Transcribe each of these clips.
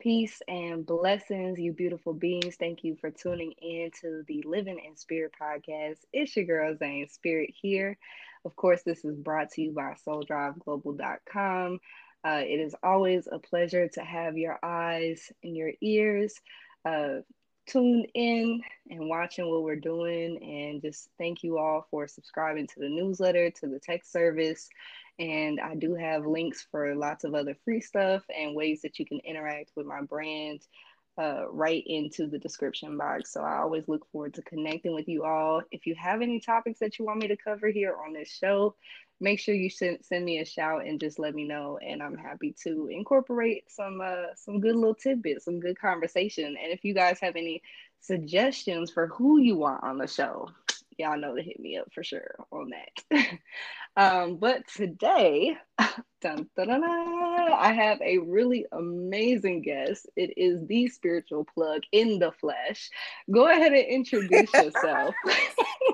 Peace and blessings, you beautiful beings. Thank you for tuning in to the Living in Spirit podcast. It's your girl Zane Spirit here. Of course, this is brought to you by SoulDriveGlobal.com. Uh, it is always a pleasure to have your eyes and your ears uh, tuned in and watching what we're doing. And just thank you all for subscribing to the newsletter, to the text service, and I do have links for lots of other free stuff and ways that you can interact with my brand uh, right into the description box. So I always look forward to connecting with you all. If you have any topics that you want me to cover here on this show, make sure you send, send me a shout and just let me know. And I'm happy to incorporate some uh, some good little tidbits, some good conversation. And if you guys have any suggestions for who you want on the show, y'all know to hit me up for sure on that. um, but today, dun, dun, dun, I have a really amazing guest. It is the spiritual plug in the flesh. Go ahead and introduce yourself.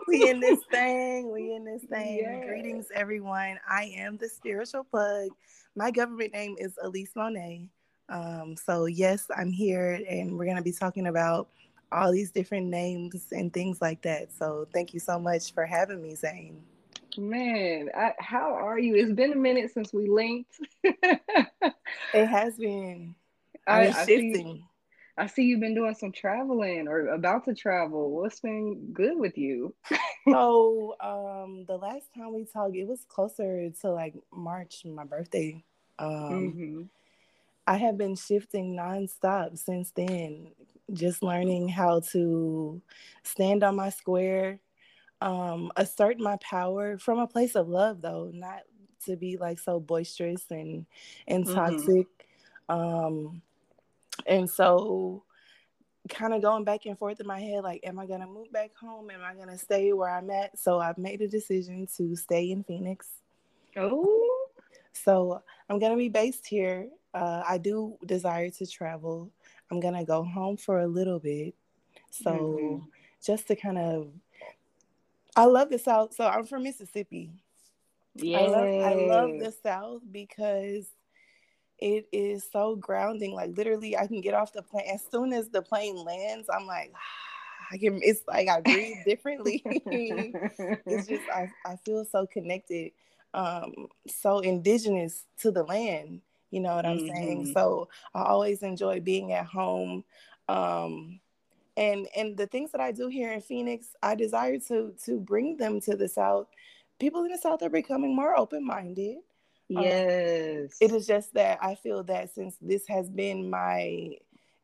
we in this thing. We in this thing. Yes. Greetings, everyone. I am the spiritual plug. My government name is Elise Monet. Um, so yes, I'm here, and we're gonna be talking about all these different names and things like that. So thank you so much for having me, Zane. Man, I, how are you? It's been a minute since we linked. it has been. I, I shifting. See, I see you've been doing some traveling or about to travel. What's been good with you? so, um, the last time we talked, it was closer to like March, my birthday. Um, mm-hmm. I have been shifting nonstop since then just learning how to stand on my square, um, assert my power from a place of love, though, not to be like so boisterous and and mm-hmm. toxic. Mm-hmm. Um, and so, kind of going back and forth in my head, like, am I gonna move back home? Am I gonna stay where I'm at? So I've made a decision to stay in Phoenix. Oh. So I'm gonna be based here. Uh, I do desire to travel. I'm gonna go home for a little bit. So mm-hmm. just to kind of I love the South. So I'm from Mississippi. Yeah. I love, I love the South because it is so grounding. Like literally I can get off the plane as soon as the plane lands, I'm like I can it's like I breathe differently. it's just I, I feel so connected, um, so indigenous to the land. You know what I'm mm-hmm. saying? So I always enjoy being at home. Um, and and the things that I do here in Phoenix, I desire to to bring them to the South. People in the South are becoming more open minded. Um, yes. Um, it is just that I feel that since this has been my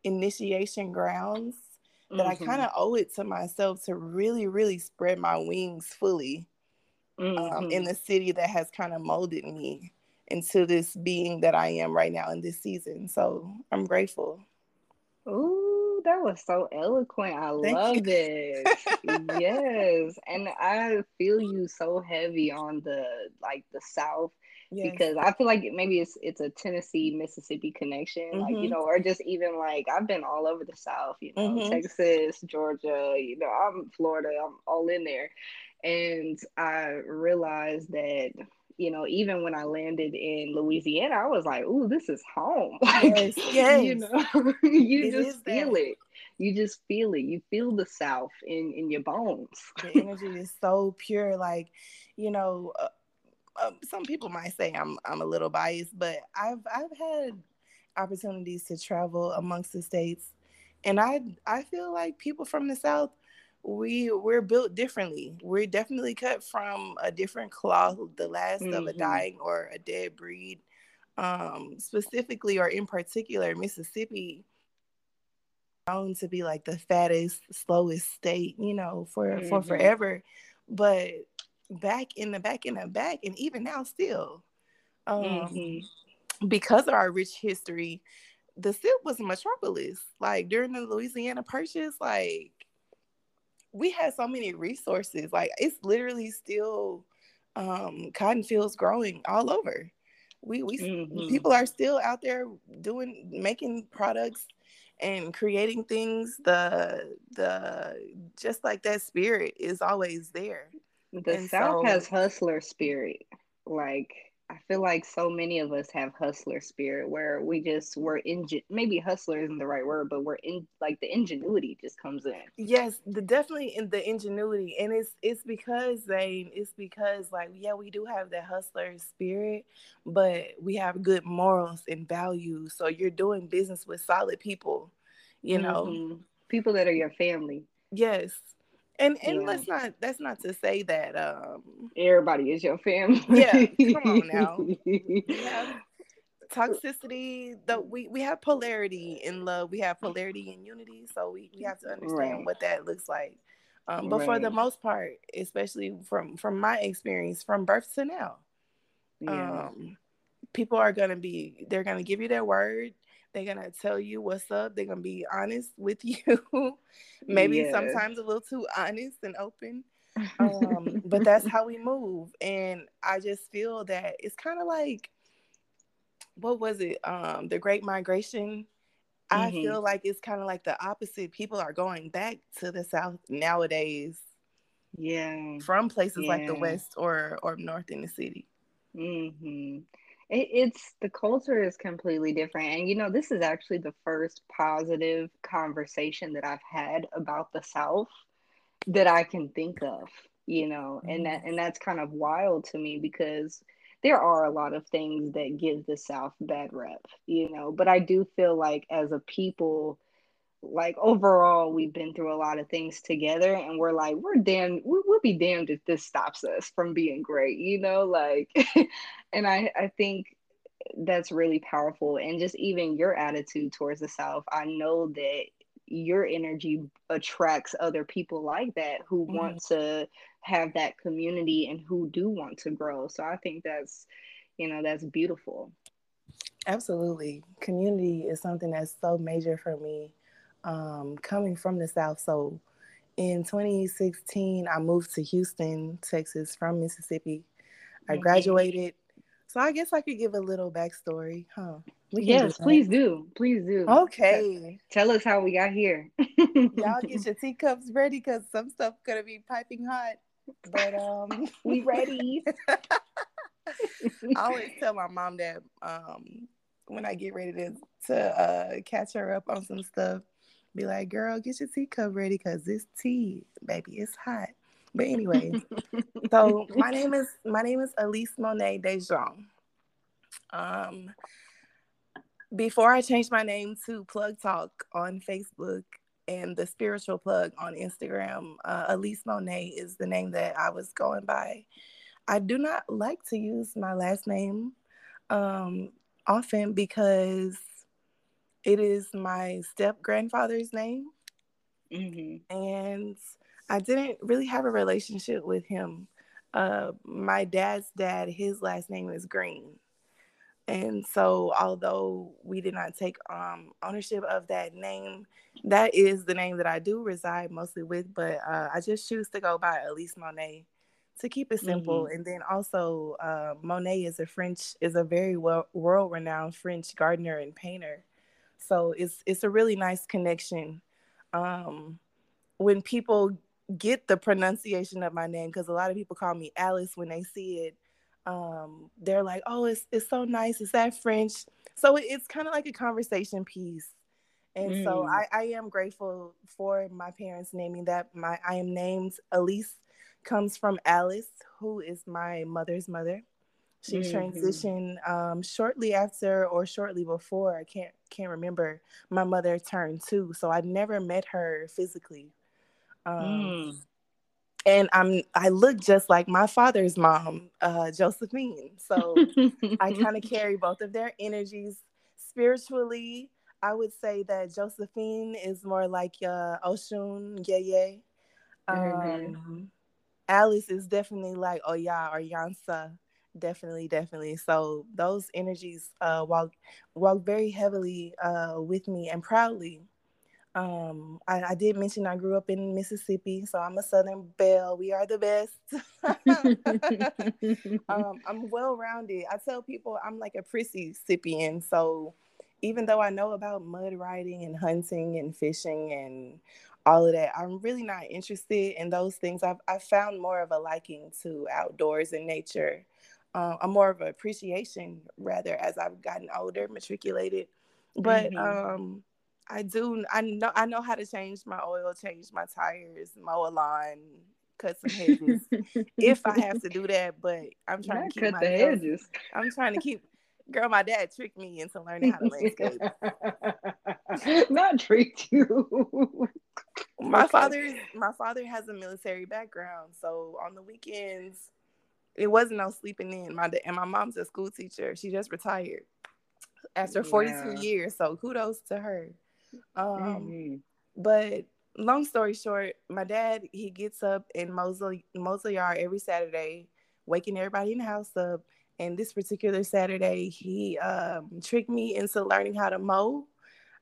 initiation grounds, mm-hmm. that I mm-hmm. kind of owe it to myself to really, really spread my wings fully mm-hmm. um, in mm-hmm. the city that has kind of molded me into this being that I am right now in this season. So I'm grateful. Ooh, that was so eloquent. I Thank love you. it. yes. And I feel you so heavy on the like the South. Yes. Because I feel like maybe it's it's a Tennessee Mississippi connection, mm-hmm. like you mm-hmm. know, or just even like I've been all over the South, you know, mm-hmm. Texas, Georgia, you know, I'm Florida, I'm all in there, and I realized that you know, even when I landed in Louisiana, I was like, "Ooh, this is home." Yes, yes. you know, you it just feel that. it. You just feel it. You feel the South in in your bones. the energy is so pure. Like, you know, uh, uh, some people might say I'm I'm a little biased, but I've I've had opportunities to travel amongst the states, and I I feel like people from the South we we're built differently. We're definitely cut from a different cloth, the last mm-hmm. of a mm-hmm. dying or a dead breed. Um, specifically or in particular, Mississippi known to be like the fattest, slowest state, you know, for mm-hmm. for forever. But back in the back in the back, and even now still, um, mm-hmm. because of our rich history, the SIP was a metropolis. Like during the Louisiana Purchase, like we had so many resources. Like it's literally still um, cotton fields growing all over. We we mm-hmm. people are still out there doing making products and creating things. The the just like that spirit is always there. The and South so, has hustler spirit. Like I feel like so many of us have hustler spirit where we just we're in maybe hustler isn't the right word, but we're in like the ingenuity just comes in. Yes, the definitely in the ingenuity, and it's it's because they it's because like yeah we do have that hustler spirit, but we have good morals and values. So you're doing business with solid people, you know, mm-hmm. people that are your family. Yes, and and yeah. let's not that's not to say that um everybody is your family. Yeah, come on now. toxicity, though we, we have polarity in love, we have polarity in unity. So we, we have to understand right. what that looks like. Um, but right. for the most part, especially from from my experience from birth to now, yeah. um, people are gonna be they're gonna give you their word they're gonna tell you what's up. They're gonna be honest with you. Maybe yes. sometimes a little too honest and open. Um, but that's how we move. And I just feel that it's kind of like what was it? Um, the Great Migration. Mm-hmm. I feel like it's kind of like the opposite. People are going back to the South nowadays. Yeah. From places yeah. like the West or or North in the city. Mm-hmm it, it's the culture is completely different and you know this is actually the first positive conversation that i've had about the south that i can think of you know mm-hmm. and that mm-hmm. and that's kind of wild to me because there are a lot of things that give the south bad rep you know but i do feel like as a people like overall we've been through a lot of things together and we're like we're damn we, will be damned if this stops us from being great you know like and i i think that's really powerful and just even your attitude towards the south i know that your energy attracts other people like that who mm-hmm. want to have that community and who do want to grow so i think that's you know that's beautiful. Absolutely. Community is something that's so major for me um, coming from the South. So in 2016, I moved to Houston, Texas from Mississippi. I mm-hmm. graduated. So I guess I could give a little backstory, huh? Yes, do please do. Please do. Okay. Tell us how we got here. Y'all get your teacups ready because some stuff gonna be piping hot. But um we ready. I always tell my mom that um when I get ready to to uh catch her up on some stuff, be like, girl, get your teacup ready because this tea, baby, it's hot. But anyway, so my name is my name is Elise Monet Dejon. Um, before I changed my name to Plug Talk on Facebook and the Spiritual Plug on Instagram, uh, Elise Monet is the name that I was going by. I do not like to use my last name um, often because it is my step grandfather's name. Mm-hmm. And I didn't really have a relationship with him. Uh, my dad's dad, his last name is Green. And so, although we did not take um, ownership of that name, that is the name that I do reside mostly with. But uh, I just choose to go by Elise Monet to keep it simple. Mm-hmm. And then also, uh, Monet is a French, is a very well world renowned French gardener and painter. So it's it's a really nice connection. Um, when people get the pronunciation of my name, because a lot of people call me Alice when they see it, um, they're like, "Oh, it's it's so nice. Is that French?" So it's kind of like a conversation piece. And mm. so I, I am grateful for my parents naming that. My I am named Elise comes from Alice, who is my mother's mother. She mm-hmm. transitioned um, shortly after or shortly before. I can't can't remember. My mother turned two, so I never met her physically. Um, mm. And I'm I look just like my father's mom, uh, Josephine. So I kind of carry both of their energies spiritually. I would say that Josephine is more like uh, Oshun Yeye. Um, mm-hmm. Alice is definitely like Oya or Yansa definitely definitely. So those energies uh walk walk very heavily uh with me and proudly. Um I, I did mention i grew up in mississippi so i'm a southern belle. We are the best. Um, i'm well rounded i tell people i'm like a prissy sippian so even though i know about mud riding and hunting and fishing and all of that. I'm really not interested in those things. I've, I've found more of a liking to outdoors and nature uh, a more of an appreciation rather as I've gotten older, matriculated. But mm-hmm. um, I do I know I know how to change my oil, change my tires, mow a lawn, cut some hedges if I have to do that. But I'm trying Not to keep cut my the hedges. I'm trying to keep. Girl, my dad tricked me into learning how to landscape. Not tricked you. my okay. father, my father has a military background, so on the weekends, it wasn't no sleeping in. My dad and my mom's a school teacher. She just retired after 42 yeah. years, so kudos to her. Um, mm-hmm. But long story short, my dad he gets up in Mosley Mosley Yard every Saturday, waking everybody in the house up. And this particular Saturday, he um, tricked me into learning how to mow.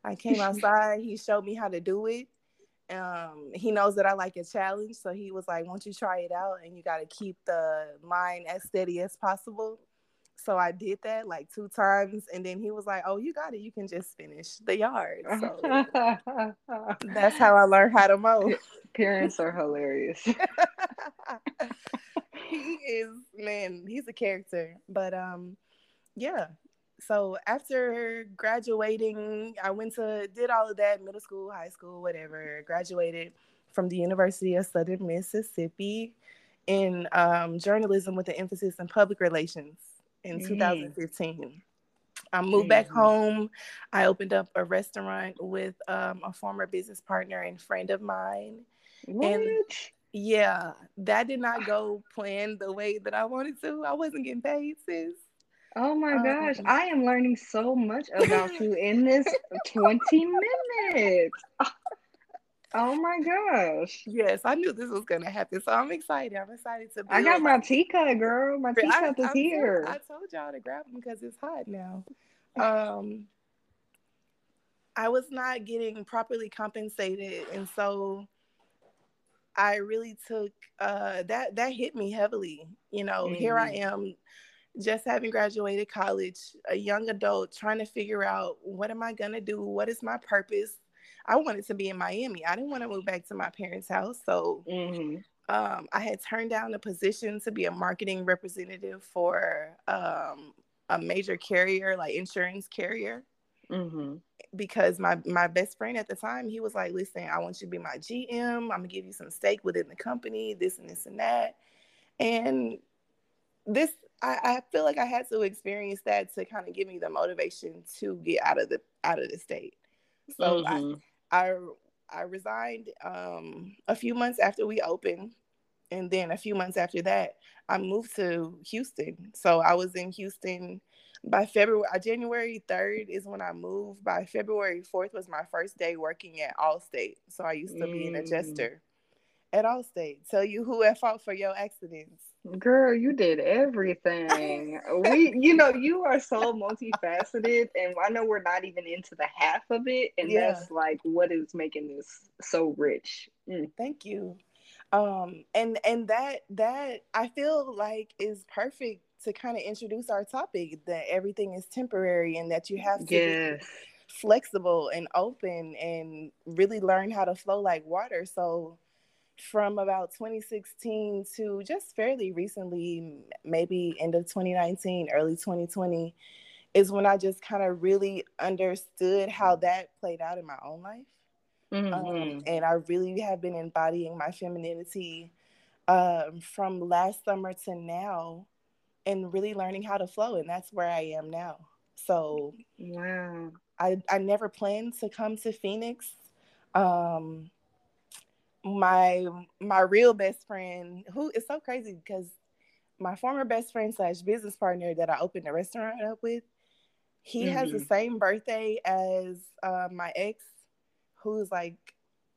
I came outside. he showed me how to do it. Um, he knows that I like a challenge, so he was like, "Won't you try it out? And you got to keep the mind as steady as possible." So I did that like two times, and then he was like, "Oh, you got it. You can just finish the yard." So that's how I learned how to mow. Parents are hilarious. he is man. He's a character, but um, yeah. So after graduating, I went to did all of that middle school, high school, whatever. Graduated from the University of Southern Mississippi in um, journalism with an emphasis in public relations in mm-hmm. 2015. I moved back home. I opened up a restaurant with um, a former business partner and friend of mine. What? And yeah, that did not go planned the way that I wanted to. I wasn't getting paid, sis. Oh my gosh, um, I am learning so much about you in this 20 minutes. Oh my gosh. Yes, I knew this was gonna happen. So I'm excited. I'm excited to be. I got my teacup, girl. My teacup is here. I told y'all to grab them because it's hot now. Um I was not getting properly compensated and so I really took uh that that hit me heavily. You know, mm-hmm. here I mm-hmm. am just having graduated college, a young adult trying to figure out what am I going to do? What is my purpose? I wanted to be in Miami. I didn't want to move back to my parents' house. So mm-hmm. um, I had turned down a position to be a marketing representative for um, a major carrier, like insurance carrier. Mm-hmm. Because my my best friend at the time, he was like, "Listen, I want you to be my GM. I'm gonna give you some stake within the company, this and this and that." And this, I, I feel like I had to experience that to kind of give me the motivation to get out of the out of the state. So mm-hmm. I I resigned um, a few months after we opened, and then a few months after that, I moved to Houston. So I was in Houston by February. Uh, January third is when I moved. By February fourth was my first day working at Allstate. So I used to be an mm. adjuster at Allstate. Tell you who at fault for your accidents. Girl, you did everything. we, you know, you are so multifaceted, and I know we're not even into the half of it, and yeah. that's like what is making this so rich. Mm. Thank you. Um, and and that that I feel like is perfect to kind of introduce our topic that everything is temporary and that you have to yes. be flexible and open and really learn how to flow like water. So from about 2016 to just fairly recently, maybe end of 2019, early 2020, is when I just kind of really understood how that played out in my own life. Um, mm-hmm. Um, and I really have been embodying my femininity um, from last summer to now and really learning how to flow. And that's where I am now. So, wow. I, I never planned to come to Phoenix. Um, my my real best friend who is so crazy because my former best friend slash business partner that I opened a restaurant up with, he mm-hmm. has the mm-hmm. same birthday as uh, my ex, who's like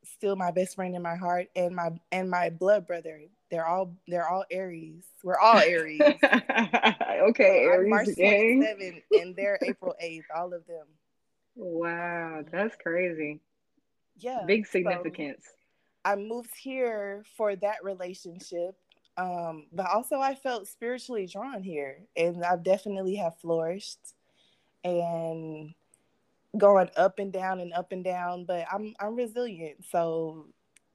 still my best friend in my heart, and my and my blood brother. They're all they're all Aries. We're all Aries. okay, so Aries March twenty and they're April eighth. All of them. Wow, that's crazy. Yeah, big significance. So, I moved here for that relationship. Um, but also I felt spiritually drawn here and I definitely have flourished and going up and down and up and down, but I'm I'm resilient. So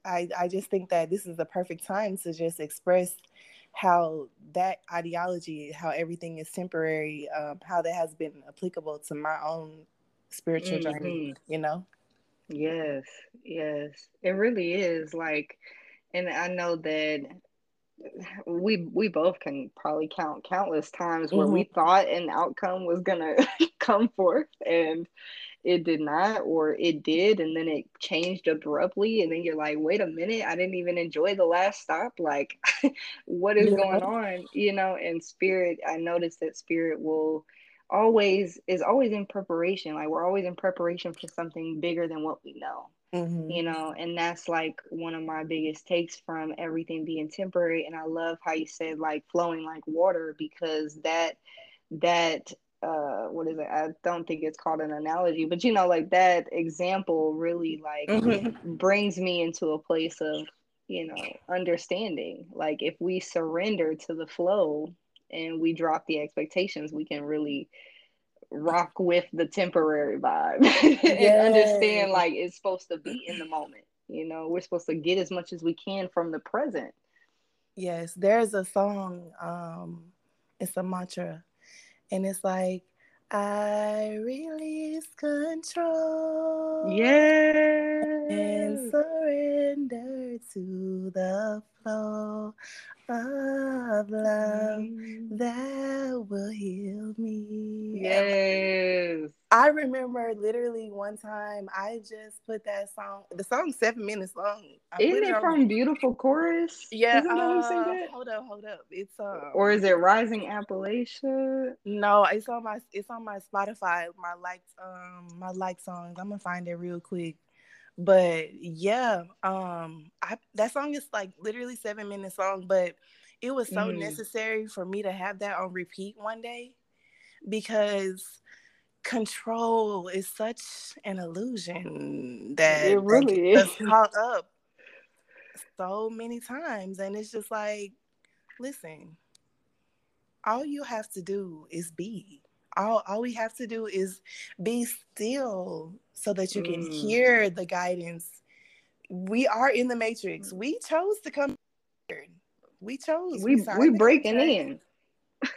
I I just think that this is the perfect time to just express how that ideology, how everything is temporary, um, how that has been applicable to my own spiritual mm-hmm. journey, you know? Yes, yes. It really is like and I know that we we both can probably count countless times where mm-hmm. we thought an outcome was gonna come forth and it did not or it did and then it changed abruptly and then you're like wait a minute i didn't even enjoy the last stop like what is yeah. going on you know and spirit i noticed that spirit will always is always in preparation. Like we're always in preparation for something bigger than what we know mm-hmm. you know? And that's like one of my biggest takes from everything being temporary. And i love how you said like flowing like water because that that uh what is it? I don't think it's called an analogy but you know like that example really like mm-hmm. brings me into a place of you know understanding. Like if we surrender to the flow and we drop the expectations we can really rock with the temporary vibe and understand like it's supposed to be in the moment you know we're supposed to get as much as we can from the present yes there's a song um it's a mantra and it's like I release control. Yeah. And surrender to the flow of love that will heal me. Yes. I remember literally one time I just put that song. The song's seven minutes long. I Isn't it, from Beautiful Chorus? Yeah. Isn't that uh, Hold up, hold up. It's um, or is it Rising Appalachia? No, it's on my it's on my Spotify. My liked um my like songs. I'm gonna find it real quick. But yeah, um, I that song is like literally seven minutes long, but it was so mm. necessary for me to have that on repeat one day because control is such an illusion that it really is caught up so many times and it's just like listen all you have to do is be all, all we have to do is be still so that you can mm. hear the guidance. We are in the matrix. We chose to come here we chose. We we, we breaking in.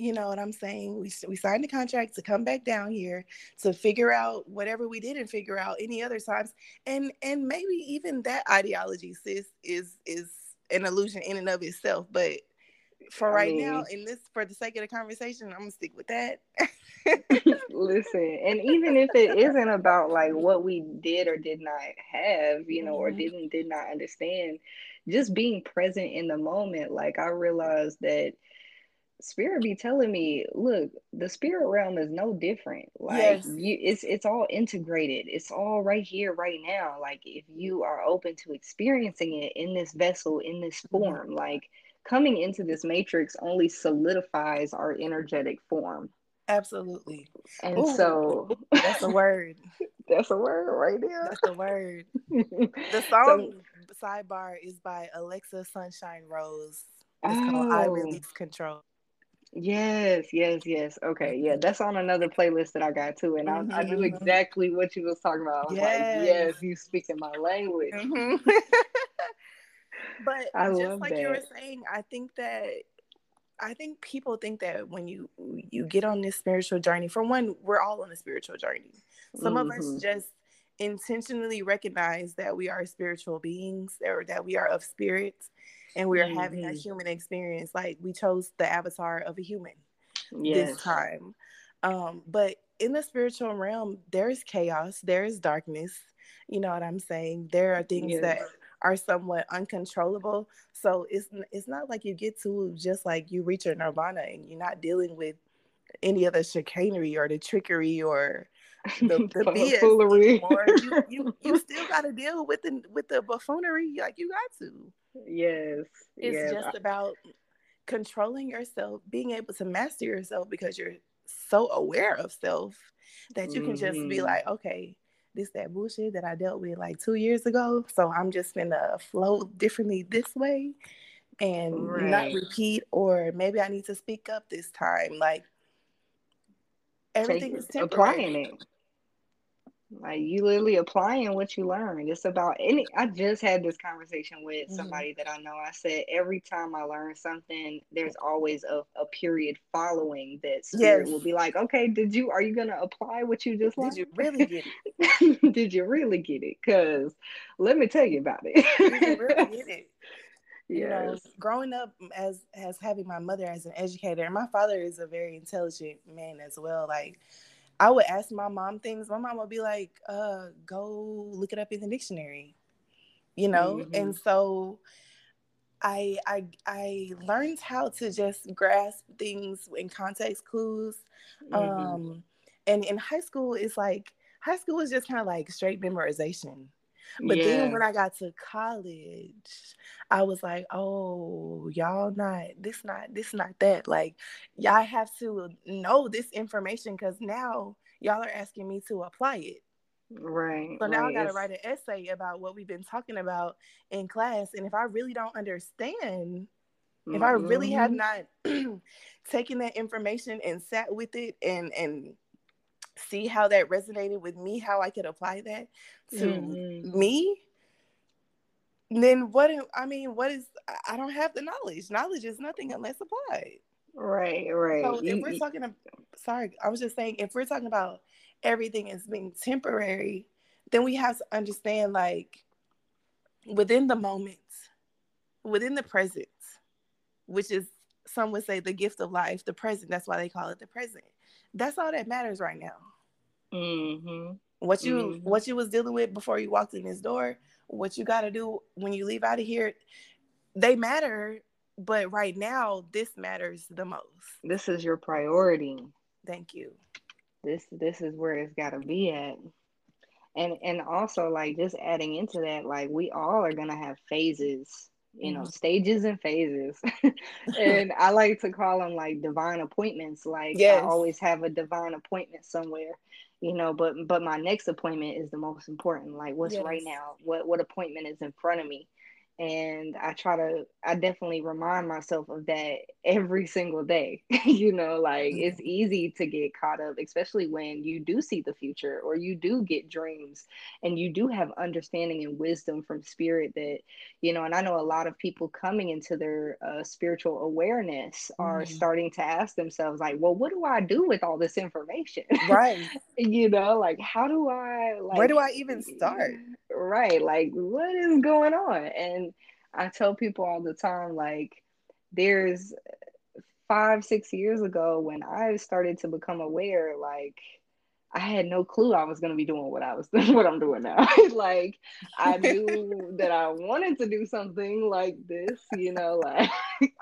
You know what I'm saying? We we signed the contract to come back down here to figure out whatever we didn't figure out any other times, and and maybe even that ideology, sis, is is an illusion in and of itself. But for I right mean, now, in this for the sake of the conversation, I'm gonna stick with that. listen, and even if it isn't about like what we did or did not have, you know, mm-hmm. or didn't did not understand, just being present in the moment. Like I realized that spirit be telling me look the spirit realm is no different like yes. you it's it's all integrated it's all right here right now like if you are open to experiencing it in this vessel in this mm-hmm. form like coming into this matrix only solidifies our energetic form absolutely and Ooh, so that's a word that's a word right there that's a word the song so, sidebar is by alexa sunshine rose it's oh. called i oh. release control Yes, yes, yes. Okay, yeah, that's on another playlist that I got too, and mm-hmm. I, I, knew mm-hmm. exactly what you was talking about. I was yes. like, yes, you speaking my language. Mm-hmm. but I just like that. you were saying, I think that I think people think that when you you get on this spiritual journey, for one, we're all on a spiritual journey. Some mm-hmm. of us mm-hmm. just intentionally recognize that we are spiritual beings or that we are of spirits and we are mm-hmm. having a mm-hmm. human experience. Like we chose the avatar of a human yes. this time. Um, but in the spiritual realm, there's chaos, there is darkness. You know what I'm saying? There are things yes. that are somewhat uncontrollable. So it's it's not like you get to just like you reach your nirvana and you're not dealing with any of the chicanery or the trickery or the, the BS foolery. You, you, you still got to deal with the with the buffoonery like you got to. Yes. It's yes. just about controlling yourself, being able to master yourself because you're so aware of self that you can mm-hmm. just be mm-hmm. like, okay, this that bullshit that I dealt with like two years ago. So I'm just gonna flow differently this way and right. not repeat, or maybe I need to speak up this time. Like everything Take, is temporary. Applying it. Like you literally applying what you learned. It's about any. I just had this conversation with mm-hmm. somebody that I know. I said every time I learn something, there's always a, a period following that spirit yes. will be like, okay, did you? Are you gonna apply what you just learned? Did you really get it? did you really get it? Because let me tell you about it. did you really get it? Yes. You know, growing up as as having my mother as an educator, and my father is a very intelligent man as well. Like I would ask my mom things. My mom would be like, uh, go look it up in the dictionary. You know? Mm-hmm. And so I I I learned how to just grasp things in context clues. Mm-hmm. Um and in high school it's like high school is just kind of like straight memorization. But yeah. then when I got to college, I was like, oh, y'all not this not this not that. Like y'all have to know this information because now y'all are asking me to apply it. Right. So now right. I gotta write an essay about what we've been talking about in class. And if I really don't understand, mm-hmm. if I really have mm-hmm. not taken that information and sat with it and and see how that resonated with me, how I could apply that to mm-hmm. me, then what I mean, what is I don't have the knowledge. Knowledge is nothing unless applied. Right, right. So if we're talking about, sorry, I was just saying if we're talking about everything as being temporary, then we have to understand like within the moment, within the present, which is some would say the gift of life, the present. That's why they call it the present. That's all that matters right now. Mm-hmm. What you mm-hmm. what you was dealing with before you walked in this door, what you got to do when you leave out of here, they matter. But right now, this matters the most. This is your priority. Thank you. This this is where it's got to be at. And and also like just adding into that, like we all are gonna have phases you know, mm-hmm. stages and phases. and I like to call them like divine appointments. Like yes. I always have a divine appointment somewhere you know but but my next appointment is the most important like what's yes. right now what what appointment is in front of me and i try to i definitely remind myself of that every single day you know like mm-hmm. it's easy to get caught up especially when you do see the future or you do get dreams and you do have understanding and wisdom from spirit that you know and i know a lot of people coming into their uh, spiritual awareness are mm-hmm. starting to ask themselves like well what do i do with all this information right you know like how do i like where do i even start right like what is going on and i tell people all the time like there's five six years ago when i started to become aware like I had no clue I was going to be doing what I was what I'm doing now. like I knew that I wanted to do something like this, you know, like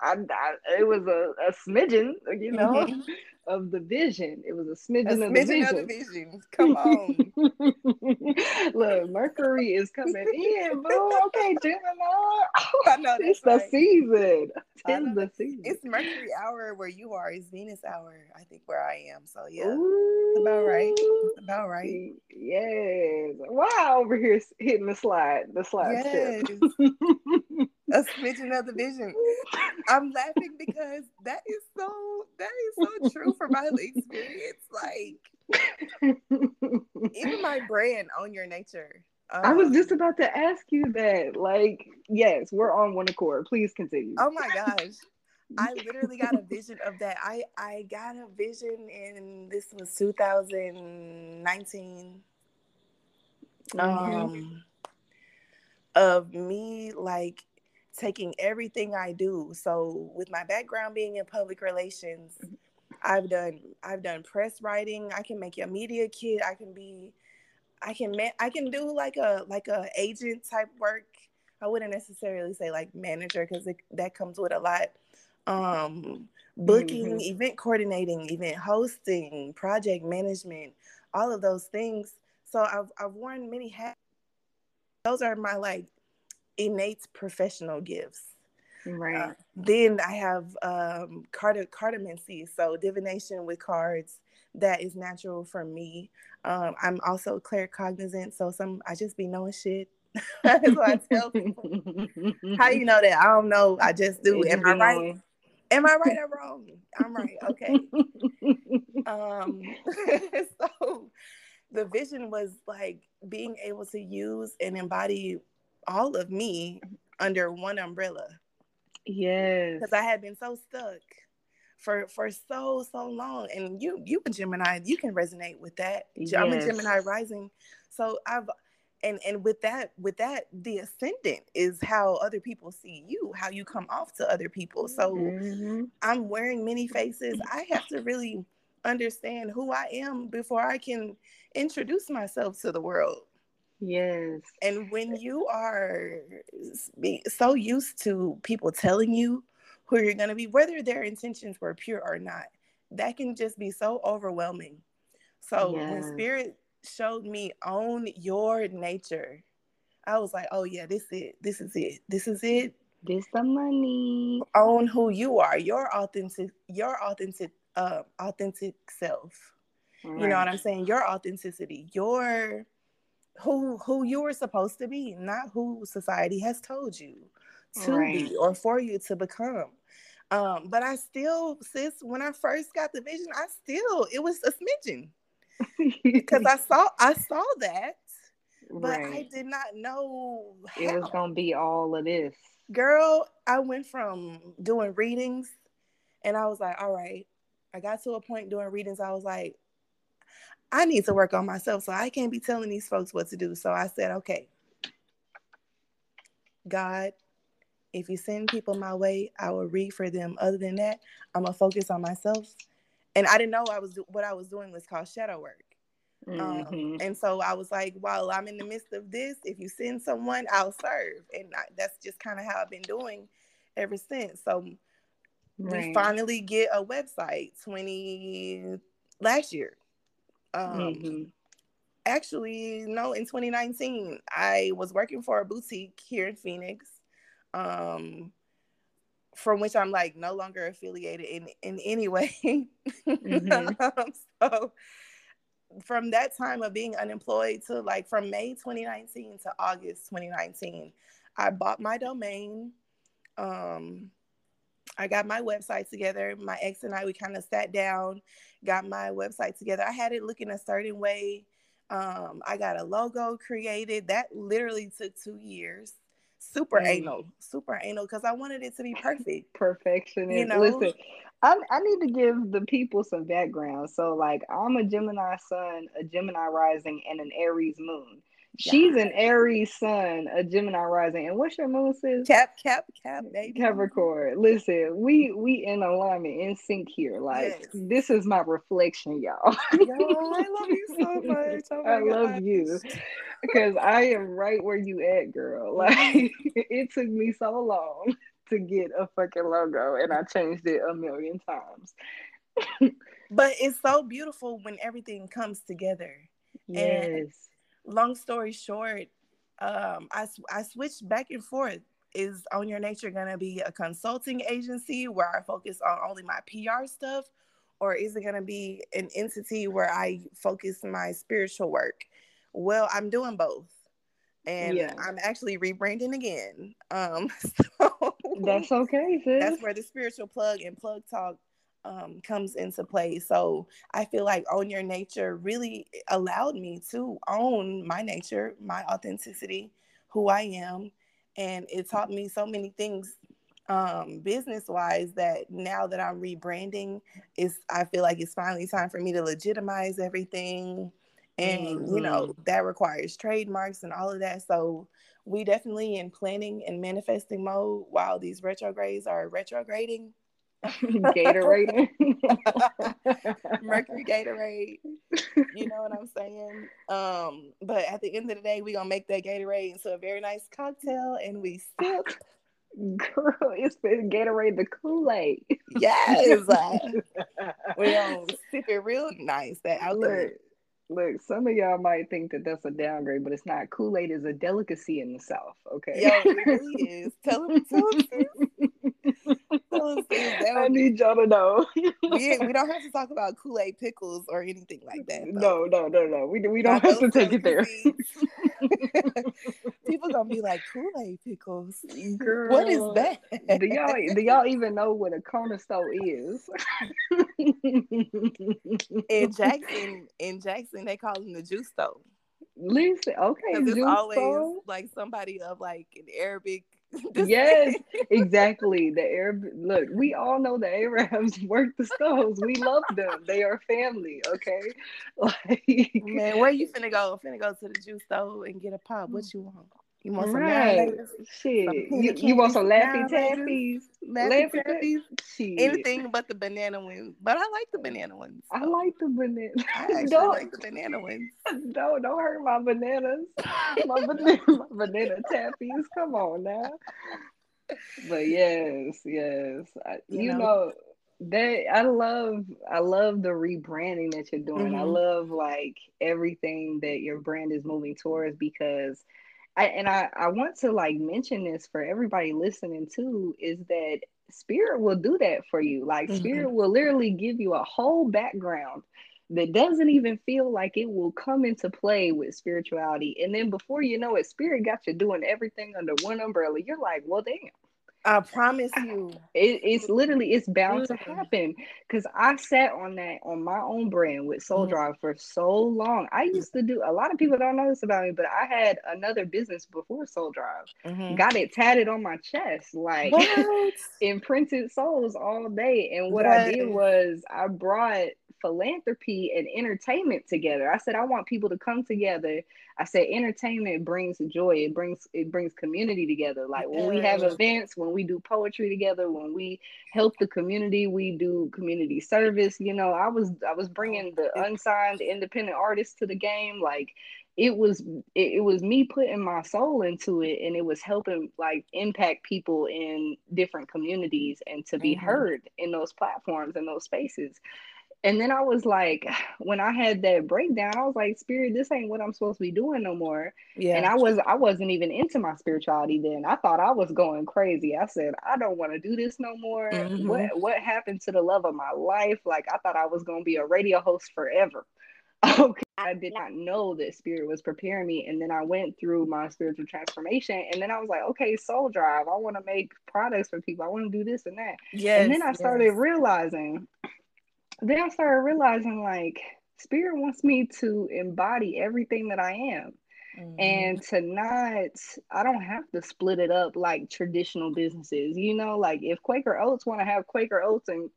I, I it was a, a smidgen, you know. Mm-hmm of the vision. It was a smidgen, a of, smidgen the of the vision. Come on. Look, Mercury is coming in, boo. Okay, Gemini. I know it's right. the season. It's the season. It's Mercury hour where you are. It's Venus hour, I think, where I am. So yeah. Ooh. It's about right. It's about right. Yes. Wow, over here hitting the slide. The slide yes. A smidgen of the vision. I'm laughing because that is so that is so true for my experience. Like even my brand own your nature. Um, I was just um, about to ask you that. Like, yes, we're on one accord. Please continue. Oh my gosh. I literally got a vision of that. I I got a vision in this was 2019. Mm-hmm. Um of me like taking everything I do. So with my background being in public relations, mm-hmm. I've done I've done press writing. I can make a media kit. I can be I can man, I can do like a like a agent type work. I wouldn't necessarily say like manager because that comes with a lot. Um, booking, mm-hmm. event coordinating, event hosting, project management, all of those things. So I've I've worn many hats. Those are my like innate professional gifts. Right. Uh, then I have um, card- cartomancy, so divination with cards. That is natural for me. Um, I'm also claircognizant, so some I just be knowing shit. That's what I tell people. How you know that? I don't know. I just do. Am I right? Am I right or wrong? I'm right. Okay. um. so the vision was like being able to use and embody all of me under one umbrella. Yes. Because I had been so stuck for for so so long and you you a gemini you can resonate with that yes. i'm a gemini rising so i've and and with that with that the ascendant is how other people see you how you come off to other people so mm-hmm. i'm wearing many faces i have to really understand who i am before i can introduce myself to the world yes and when you are so used to people telling you who you're going to be, whether their intentions were pure or not. That can just be so overwhelming. So yes. when spirit showed me own your nature, I was like, oh yeah, this is it. This is it. This is it. This the money. Own who you are, your authentic, your authentic, uh, authentic self. Right. You know what I'm saying? Your authenticity, your who who you were supposed to be, not who society has told you to right. be or for you to become. Um, but I still, sis, when I first got the vision, I still it was a smidgen because I saw I saw that, but right. I did not know how. it was gonna be all of this. Girl, I went from doing readings, and I was like, all right. I got to a point doing readings. I was like, I need to work on myself, so I can't be telling these folks what to do. So I said, okay, God, if you send people my way, I will read for them. Other than that, I'm gonna focus on myself. And I didn't know I was what I was doing was called shadow work. Um, mm-hmm. Um, and so I was like, while I'm in the midst of this, if you send someone, I'll serve. And I, that's just kind of how I've been doing ever since. So right. we finally get a website 20 last year. Um, mm-hmm. Actually, no, in 2019, I was working for a boutique here in Phoenix um, from which I'm like no longer affiliated in in any way. Mm-hmm. um, so from that time of being unemployed to like from May 2019 to August 2019, I bought my domain. Um, I got my website together. My ex and I, we kind of sat down, got my website together. I had it looking a certain way. Um, I got a logo created. That literally took two years super mm. anal, super anal, because I wanted it to be perfect. Perfection. You know, listen, I, I need to give the people some background. So, like, I'm a Gemini sun, a Gemini rising, and an Aries moon. She's an Aries sun, a Gemini rising. And what's your moon sis? Cap, cap, cap, baby. Capricorn. Listen, we we in alignment, in sync here. Like yes. this is my reflection, y'all. Yo, I love you so much. Oh I gosh. love you. Because I am right where you at, girl. Like it took me so long to get a fucking logo and I changed it a million times. but it's so beautiful when everything comes together. Yes. And long story short, um, I, I switched back and forth. Is Own Your Nature going to be a consulting agency where I focus on only my PR stuff? Or is it going to be an entity where I focus my spiritual work? Well, I'm doing both. And yeah. I'm actually rebranding again. Um, so that's okay. Sis. That's where the spiritual plug and plug talk um, comes into play. So I feel like own your nature really allowed me to own my nature, my authenticity, who I am. And it taught me so many things um, business wise that now that I'm rebranding, is I feel like it's finally time for me to legitimize everything. And mm-hmm. you know, mm-hmm. that requires trademarks and all of that. So we definitely in planning and manifesting mode while these retrogrades are retrograding. Gatorade. Mercury Gatorade. You know what I'm saying? Um, but at the end of the day, we're gonna make that Gatorade into a very nice cocktail and we sip. Girl, it's been Gatorade the Kool-Aid. Yes. we're gonna sip it real nice. That outlet. Look, some of y'all might think that that's a downgrade, but it's not. Kool Aid is a delicacy in the South. Okay. Yeah, it really is. Tell them, tell them. I need y'all to know. we, we don't have to talk about Kool Aid pickles or anything like that. Though. No, no, no, no. We we don't have to take it there. People gonna be like Kool Aid pickles. Girl, what is that? Do y'all do y'all even know what a corner store is? in Jackson, in Jackson, they call them the juice store. Listen, okay, it's always store? like somebody of like an Arabic yes, exactly. The Arab look, we all know the Arabs work the stones. We love them. They are family, okay? Like man, where you finna go? Finna go to the juice stove and get a pop. What mm. you want? You want some right. Shit. You, you, want some Laffy Taffies? Laffy Taffies? Anything but the banana ones. But I like the banana ones. So. I like the banana. I don't, like the banana ones. No, don't hurt my bananas. my banana, my banana Taffies. Come on now. But yes, yes. I, you, you know, know that I love I love the rebranding that you're doing. Mm-hmm. I love like everything that your brand is moving towards because I, and I, I want to like mention this for everybody listening too is that spirit will do that for you. Like mm-hmm. spirit will literally give you a whole background that doesn't even feel like it will come into play with spirituality. And then before you know it, spirit got you doing everything under one umbrella. You're like, well, damn. I promise you. It, it's literally it's bound to happen because I sat on that on my own brand with Soul mm-hmm. Drive for so long. I used to do a lot of people don't know this about me, but I had another business before Soul Drive. Mm-hmm. Got it tatted on my chest, like imprinted souls all day. And what I did was I brought philanthropy and entertainment together. I said I want people to come together. I said entertainment brings joy. It brings it brings community together. Like when we have events, when we do poetry together, when we help the community, we do community service. You know, I was I was bringing the unsigned independent artists to the game. Like it was it, was me putting my soul into it and it was helping like impact people in different communities and to be mm-hmm. heard in those platforms and those spaces and then I was like, when I had that breakdown, I was like, Spirit, this ain't what I'm supposed to be doing no more. Yeah. And I was I wasn't even into my spirituality then. I thought I was going crazy. I said, I don't want to do this no more. Mm-hmm. What what happened to the love of my life? Like I thought I was gonna be a radio host forever. Okay. I did not know that spirit was preparing me. And then I went through my spiritual transformation. And then I was like, okay, soul drive. I want to make products for people. I want to do this and that. Yes, and then I started yes. realizing then I started realizing like spirit wants me to embody everything that I am. Mm-hmm. And to not, I don't have to split it up like traditional businesses. You know, like if Quaker Oats want to have Quaker Oats and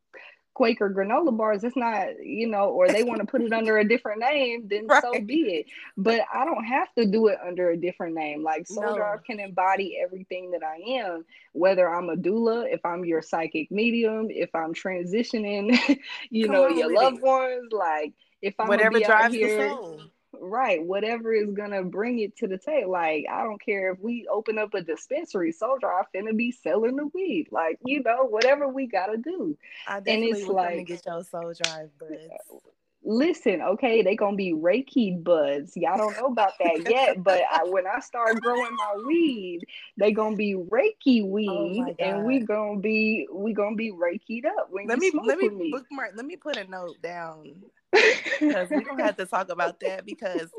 Quaker granola bars, it's not, you know, or they want to put it under a different name, then right. so be it. But I don't have to do it under a different name. Like Soul no. Drive can embody everything that I am, whether I'm a doula, if I'm your psychic medium, if I'm transitioning, you Come know, your loved ones, like if I'm whatever drives here, the soul right whatever is gonna bring it to the table like i don't care if we open up a dispensary soul drive finna be selling the weed like you mm-hmm. know whatever we gotta do. I and it's like get your soul drive buds listen okay they gonna be reiki buds y'all don't know about that yet but I, when i start growing my weed they gonna be reiki oh weed oh and we gonna be we gonna be reikied up let me let me, me. bookmark let me put a note down because we don't have to talk about that because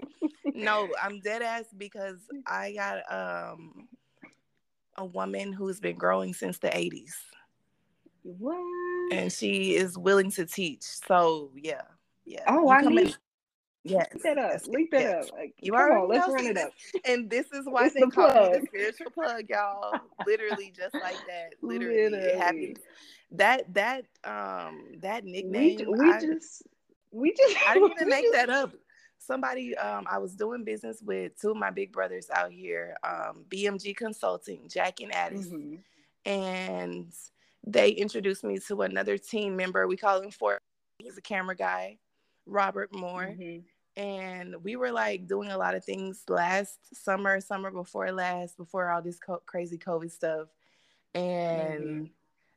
no, I'm dead ass because I got um a woman who's been growing since the 80s. What? And she is willing to teach. So yeah, yeah. Oh, I need. Yes. Link that up. Link that yes. up. Like, you come on, let's run it up. And this is why it's they the call plug. it the spiritual plug, y'all. Literally, just like that. Literally, Literally. it. That that um that nickname. We, we I, just we just I didn't even make that up. Somebody, um, I was doing business with two of my big brothers out here, um, BMG Consulting, Jack and Addis, mm-hmm. and they introduced me to another team member. We call him for he's a camera guy, Robert Moore. Mm-hmm and we were like doing a lot of things last summer, summer before last, before all this co- crazy COVID stuff. And mm-hmm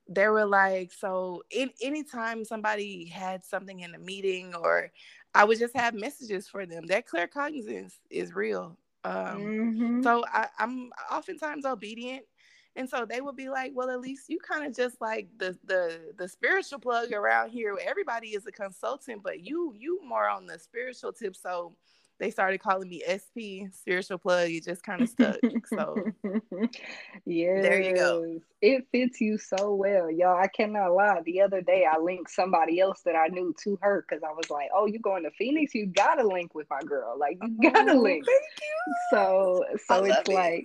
they were like, so in, anytime somebody had something in a meeting or I would just have messages for them. That claircognizance is real. Um, mm-hmm. So I, I'm oftentimes obedient. And so they would be like, well, at least you kind of just like the the the spiritual plug around here. Everybody is a consultant, but you you more on the spiritual tip. So they started calling me SP, spiritual plug. It just kind of stuck. So yeah, there you go. It fits you so well, y'all. I cannot lie. The other day, I linked somebody else that I knew to her because I was like, "Oh, you going to Phoenix? You gotta link with my girl. Like, you oh, gotta oh, link." Thank you. So, so it's like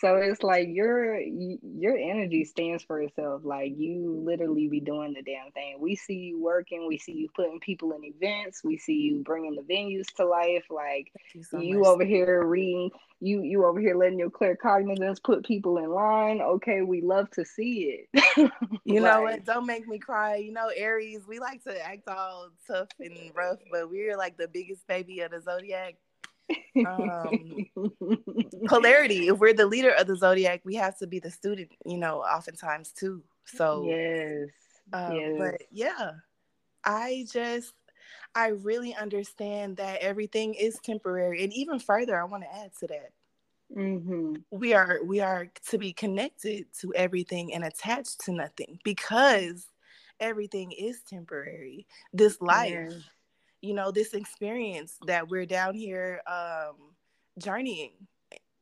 so it's like your your energy stands for itself. Like you literally be doing the damn thing. We see you working. We see you putting people in events. We see you bringing the venues to life. Like you, so you over here reading. You you over here letting your claircognizance put people in line. Okay, we love to see it. you know what? Don't make me cry. You know, Aries, we like to act all tough and rough, but we're like the biggest baby of the zodiac um, polarity. If we're the leader of the zodiac, we have to be the student, you know, oftentimes too. So yes, um, yes. but yeah, I just I really understand that everything is temporary, and even further, I want to add to that. Mm-hmm. We are we are to be connected to everything and attached to nothing because everything is temporary. This life. You know this experience that we're down here um journeying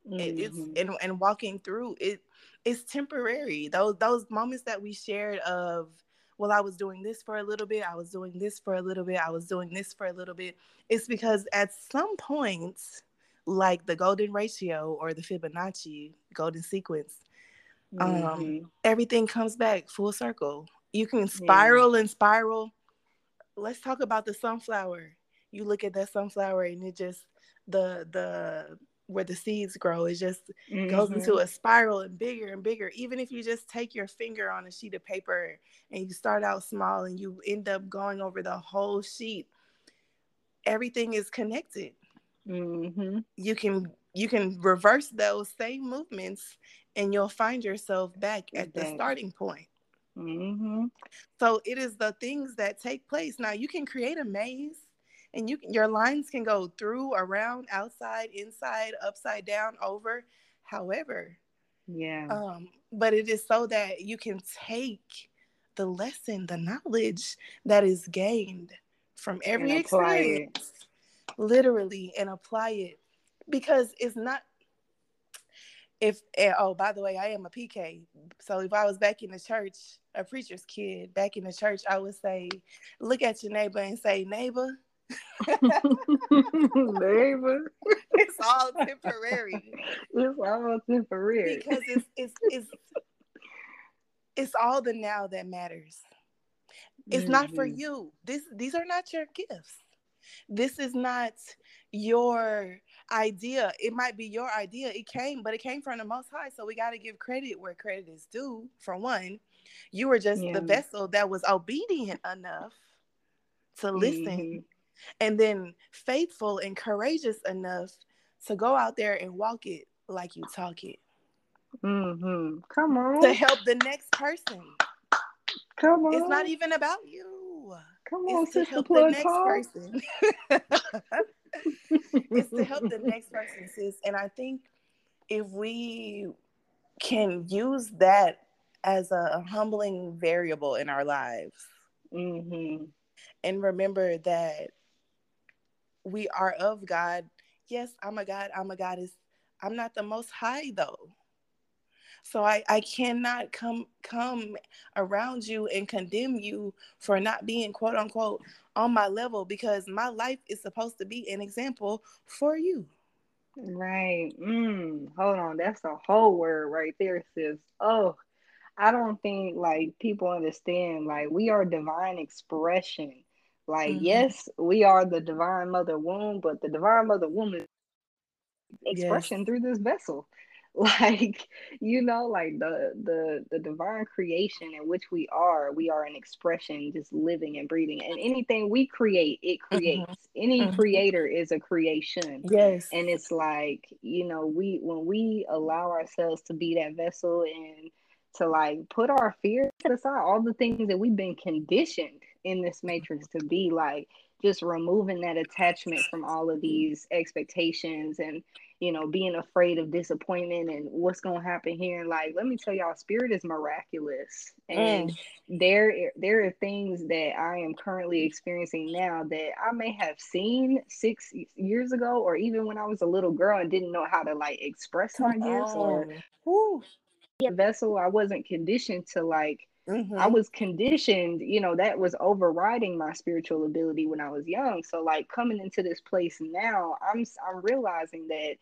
mm-hmm. it's and, and walking through it it's temporary those those moments that we shared of well i was doing this for a little bit i was doing this for a little bit i was doing this for a little bit it's because at some point like the golden ratio or the fibonacci golden sequence um, mm-hmm. um everything comes back full circle you can spiral yeah. and spiral let's talk about the sunflower. You look at that sunflower and it just the the where the seeds grow it just mm-hmm. goes into a spiral and bigger and bigger even if you just take your finger on a sheet of paper and you start out small and you end up going over the whole sheet everything is connected mm-hmm. you can you can reverse those same movements and you'll find yourself back at the starting point Mm-hmm. So it is the things that take place. Now you can create a maze, and you your lines can go through, around, outside, inside, upside down, over. However, yeah. Um, but it is so that you can take the lesson, the knowledge that is gained from every experience, literally, and apply it because it's not if eh, oh by the way i am a pk so if i was back in the church a preacher's kid back in the church i would say look at your neighbor and say neighbor. Neighbor. It's all temporary. It's all temporary. Because it's it's it's it's all the now that matters. It's mm-hmm. not for mm-hmm. you. This these are not your gifts. This is not your idea. It might be your idea. It came, but it came from the Most High. So we got to give credit where credit is due. For one, you were just yeah. the vessel that was obedient enough to listen, mm-hmm. and then faithful and courageous enough to go out there and walk it like you talk it. Mm-hmm. Come on. To help the next person. Come on. It's not even about you. Come on, it's to help the next call. person. it's to help the next person, sis. And I think if we can use that as a humbling variable in our lives, mm-hmm. and remember that we are of God. Yes, I'm a God. I'm a goddess. I'm not the most high though. So I, I cannot come come around you and condemn you for not being quote unquote on my level because my life is supposed to be an example for you. Right. Mm, hold on. That's a whole word right there, sis. Oh, I don't think like people understand like we are divine expression. Like, mm-hmm. yes, we are the divine mother womb, but the divine mother womb is expression yes. through this vessel. like you know like the the the divine creation in which we are we are an expression just living and breathing and anything we create it mm-hmm. creates mm-hmm. any mm-hmm. creator is a creation yes and it's like you know we when we allow ourselves to be that vessel and to like put our fears aside all the things that we've been conditioned in this matrix to be like just removing that attachment from all of these expectations and you know, being afraid of disappointment and what's going to happen here. And like, let me tell y'all, spirit is miraculous. And mm. there, there are things that I am currently experiencing now that I may have seen six years ago, or even when I was a little girl and didn't know how to like express my gifts or whew, vessel. I wasn't conditioned to like Mm-hmm. I was conditioned, you know, that was overriding my spiritual ability when I was young. So like coming into this place now, I'm I'm realizing that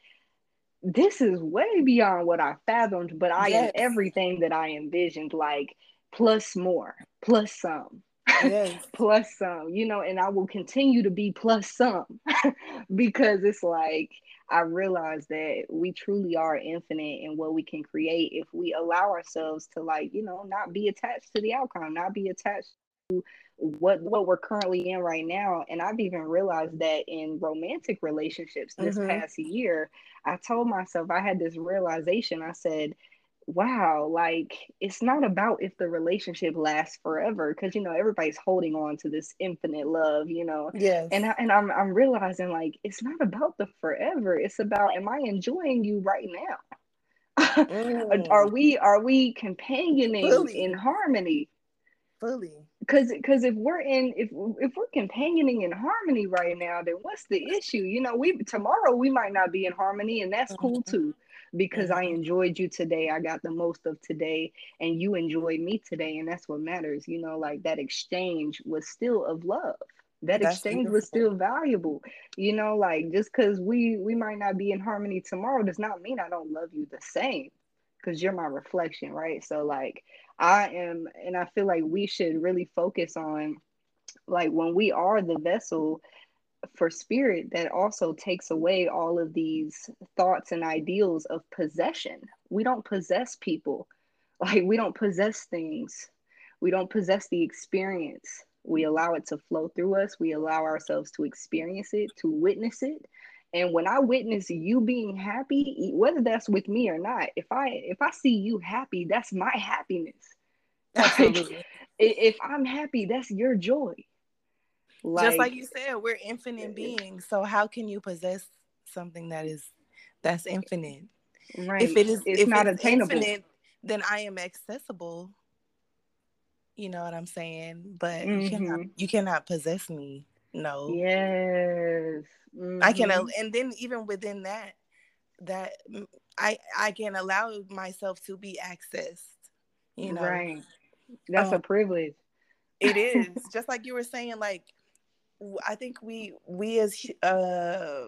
this is way beyond what I fathomed, but I yes. am everything that I envisioned, like plus more, plus some. Yes. plus some, you know, and I will continue to be plus some because it's like I realize that we truly are infinite in what we can create if we allow ourselves to like, you know, not be attached to the outcome, not be attached to what what we're currently in right now. And I've even realized that in romantic relationships this mm-hmm. past year, I told myself I had this realization. I said, wow, like it's not about if the relationship lasts forever because you know everybody's holding on to this infinite love, you know. Yes. And I, and I'm I'm realizing like it's not about the forever. It's about am I enjoying you right now? mm. are we are we companioning Fully. in harmony? Fully. Because because if we're in if if we're companioning in harmony right now, then what's the issue? You know, we tomorrow we might not be in harmony, and that's mm-hmm. cool too because I mm-hmm. enjoyed you today. I got the most of today, and you enjoyed me today, and that's what matters. You know, like that exchange was still of love. That that's exchange beautiful. was still valuable. You know, like just because we we might not be in harmony tomorrow does not mean I don't love you the same because you're my reflection, right? So like I am, and I feel like we should really focus on like when we are the vessel for spirit that also takes away all of these thoughts and ideals of possession. We don't possess people. Like we don't possess things. We don't possess the experience. We allow it to flow through us. We allow ourselves to experience it, to witness it. And when I witness you being happy, whether that's with me or not, if I if I see you happy, that's my happiness. Like, if I'm happy, that's your joy. Like, Just like you said, we're infinite beings. So how can you possess something that is that's infinite? Right. If it is it's if not it's attainable. infinite, then I am accessible. You know what I'm saying? But mm-hmm. you cannot you cannot possess me. No. Yes. Mm-hmm. I can mm-hmm. and then even within that that I I can allow myself to be accessed. You know. Right. That's um, a privilege. It is. Just like you were saying like I think we we as uh,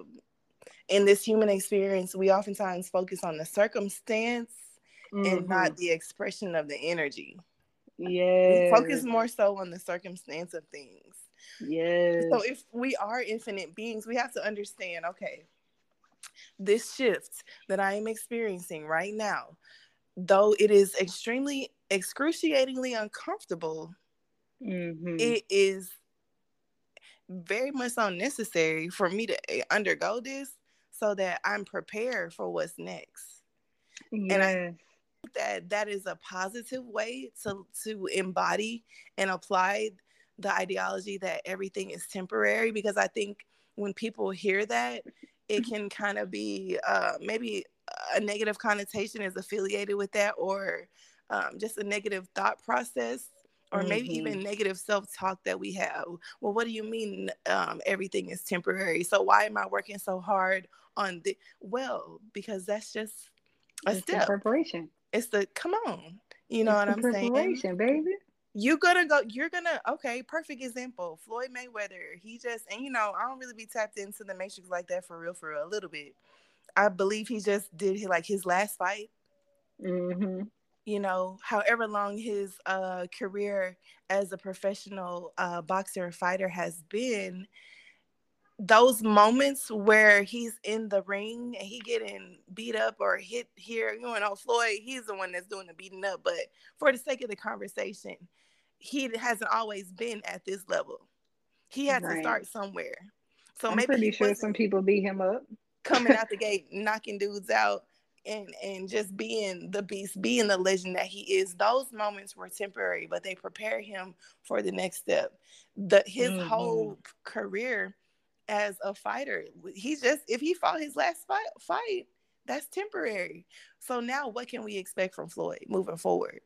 in this human experience, we oftentimes focus on the circumstance mm-hmm. and not mm-hmm. the expression of the energy. Yeah, focus more so on the circumstance of things. Yes. So if we are infinite beings, we have to understand. Okay, this shift that I am experiencing right now, though it is extremely excruciatingly uncomfortable, mm-hmm. it is very much so necessary for me to eh, undergo this so that I'm prepared for what's next. Yes. And I that that is a positive way to to embody and apply the ideology that everything is temporary because I think when people hear that it can kind of be uh, maybe a negative connotation is affiliated with that or um, just a negative thought process or mm-hmm. maybe even negative self-talk that we have. Well what do you mean um, everything is temporary? So why am i working so hard on the well because that's just a it's step. preparation. It's the come on. You know it's what i'm saying? Preparation, baby. You're gonna go you're gonna okay perfect example floyd mayweather. He just and you know i don't really be tapped into the matrix like that for real for a little bit. I believe he just did like his last fight. Mm-hmm you know, however long his uh, career as a professional uh, boxer and fighter has been, those moments where he's in the ring and he getting beat up or hit here, you know, Floyd, he's the one that's doing the beating up. But for the sake of the conversation, he hasn't always been at this level. He had right. to start somewhere. So I'm maybe pretty sure some people beat him up. coming out the gate, knocking dudes out and and just being the beast, being the legend that he is, those moments were temporary, but they prepare him for the next step. The his mm-hmm. whole career as a fighter, he just if he fought his last fight, fight, that's temporary. So now what can we expect from Floyd moving forward?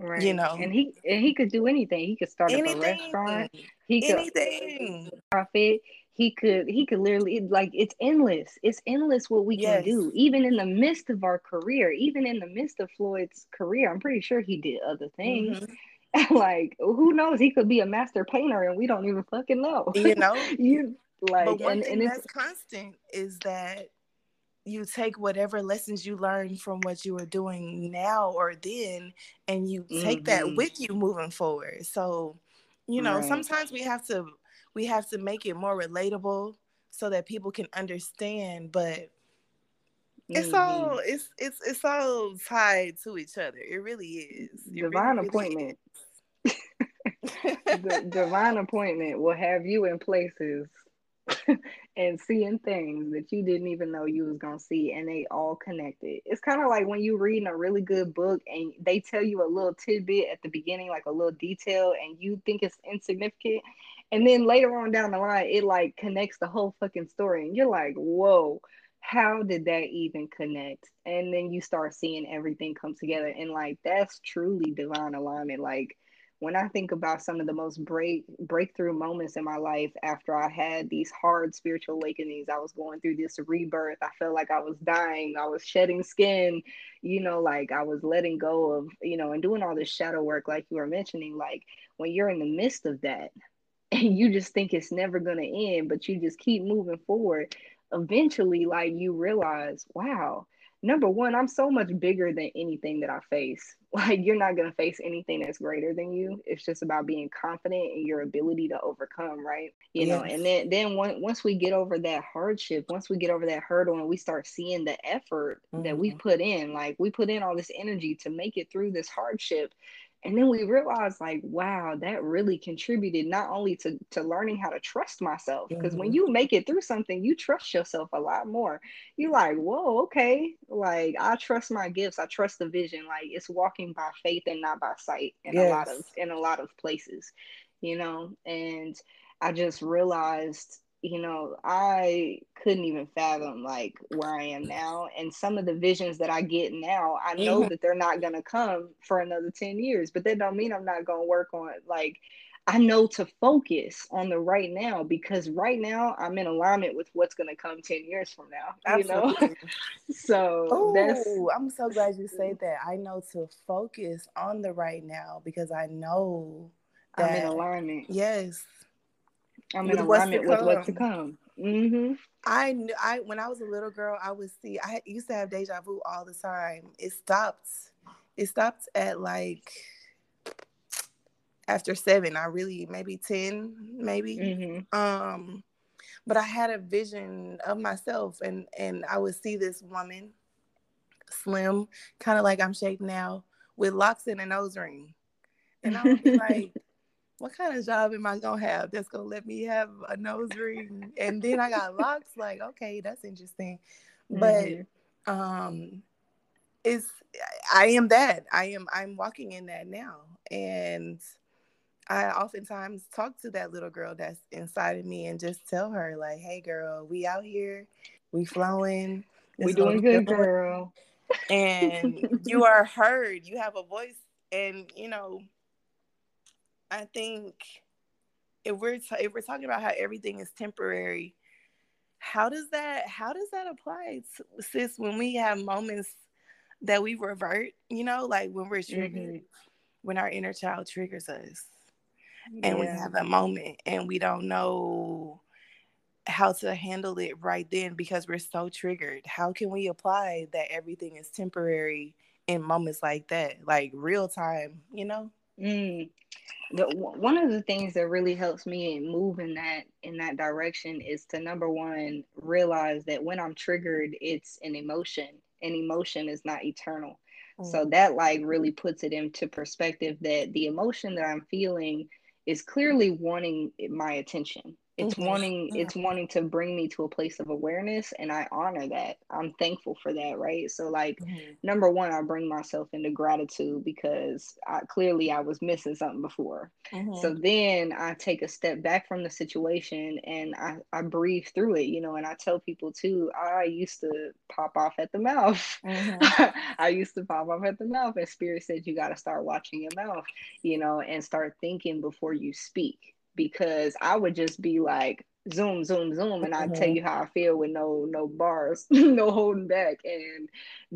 Right. You know, and he and he could do anything. He could start anything. a restaurant. He could anything. Profit. He could he could literally like it's endless. It's endless what we yes. can do. Even in the midst of our career, even in the midst of Floyd's career, I'm pretty sure he did other things. Mm-hmm. like who knows? He could be a master painter and we don't even fucking know. You know, you like but one and, thing and that's constant is that you take whatever lessons you learn from what you were doing now or then and you take mm-hmm. that with you moving forward so you know right. sometimes we have to we have to make it more relatable so that people can understand but it's mm-hmm. all it's it's it's all tied to each other it really is it divine really, appointment is. the divine appointment will have you in places and seeing things that you didn't even know you was gonna see and they all connected it's kind of like when you reading a really good book and they tell you a little tidbit at the beginning like a little detail and you think it's insignificant and then later on down the line it like connects the whole fucking story and you're like whoa how did that even connect and then you start seeing everything come together and like that's truly divine alignment like when I think about some of the most break breakthrough moments in my life after I had these hard spiritual awakenings, I was going through this rebirth. I felt like I was dying. I was shedding skin, you know, like I was letting go of, you know, and doing all this shadow work, like you were mentioning. Like when you're in the midst of that and you just think it's never going to end, but you just keep moving forward, eventually, like you realize, wow, number one, I'm so much bigger than anything that I face. Like, you're not going to face anything that's greater than you. It's just about being confident in your ability to overcome, right? You yes. know, and then, then once we get over that hardship, once we get over that hurdle and we start seeing the effort mm-hmm. that we put in, like, we put in all this energy to make it through this hardship and then we realized like wow that really contributed not only to to learning how to trust myself because mm-hmm. when you make it through something you trust yourself a lot more. You're like whoa okay. Like i trust my gifts. I trust the vision. Like it's walking by faith and not by sight in yes. a lot of in a lot of places you know? And i just realized you know, I couldn't even fathom like where I am now. And some of the visions that I get now, I know mm-hmm. that they're not gonna come for another 10 years, but that don't mean I'm not gonna work on it. Like I know to focus on the right now because right now I'm in alignment with what's gonna come 10 years from now. Absolutely. You know? so Ooh, that's I'm so glad you say that. I know to focus on the right now because I know that I'm in alignment. Yes I'm in alignment with what's to come. Mm-hmm. I knew I when I was a little girl, I would see. I used to have deja vu all the time. It stopped. It stopped at like after seven. I really maybe ten, maybe. Mm-hmm. Um, but I had a vision of myself, and and I would see this woman, slim, kind of like I'm shaped now, with locks and a nose ring, and I would be like what kind of job am I gonna have that's gonna let me have a nose ring? And then I got locks. Like, okay, that's interesting. Mm-hmm. But um it's I am that. I am I'm walking in that now. And I oftentimes talk to that little girl that's inside of me and just tell her, like, hey girl, we out here, we flowing. We doing good, girl. And you are heard. You have a voice and you know I think if we're t- if we're talking about how everything is temporary, how does that how does that apply, to, sis? When we have moments that we revert, you know, like when we're triggered, mm-hmm. when our inner child triggers us, yeah. and we have a moment and we don't know how to handle it right then because we're so triggered. How can we apply that everything is temporary in moments like that, like real time, you know? Mm. The one of the things that really helps me move in that in that direction is to number one realize that when i'm triggered it's an emotion and emotion is not eternal. Mm. so that like really puts it into perspective that the emotion that i'm feeling is clearly wanting my attention it's mm-hmm. wanting it's wanting to bring me to a place of awareness and i honor that i'm thankful for that right so like mm-hmm. number one i bring myself into gratitude because I, clearly i was missing something before mm-hmm. so then i take a step back from the situation and I, I breathe through it you know and i tell people too i used to pop off at the mouth mm-hmm. i used to pop off at the mouth and spirit said you got to start watching your mouth you know and start thinking before you speak because I would just be like zoom zoom zoom and mm-hmm. I tell you how I feel with no no bars no holding back. And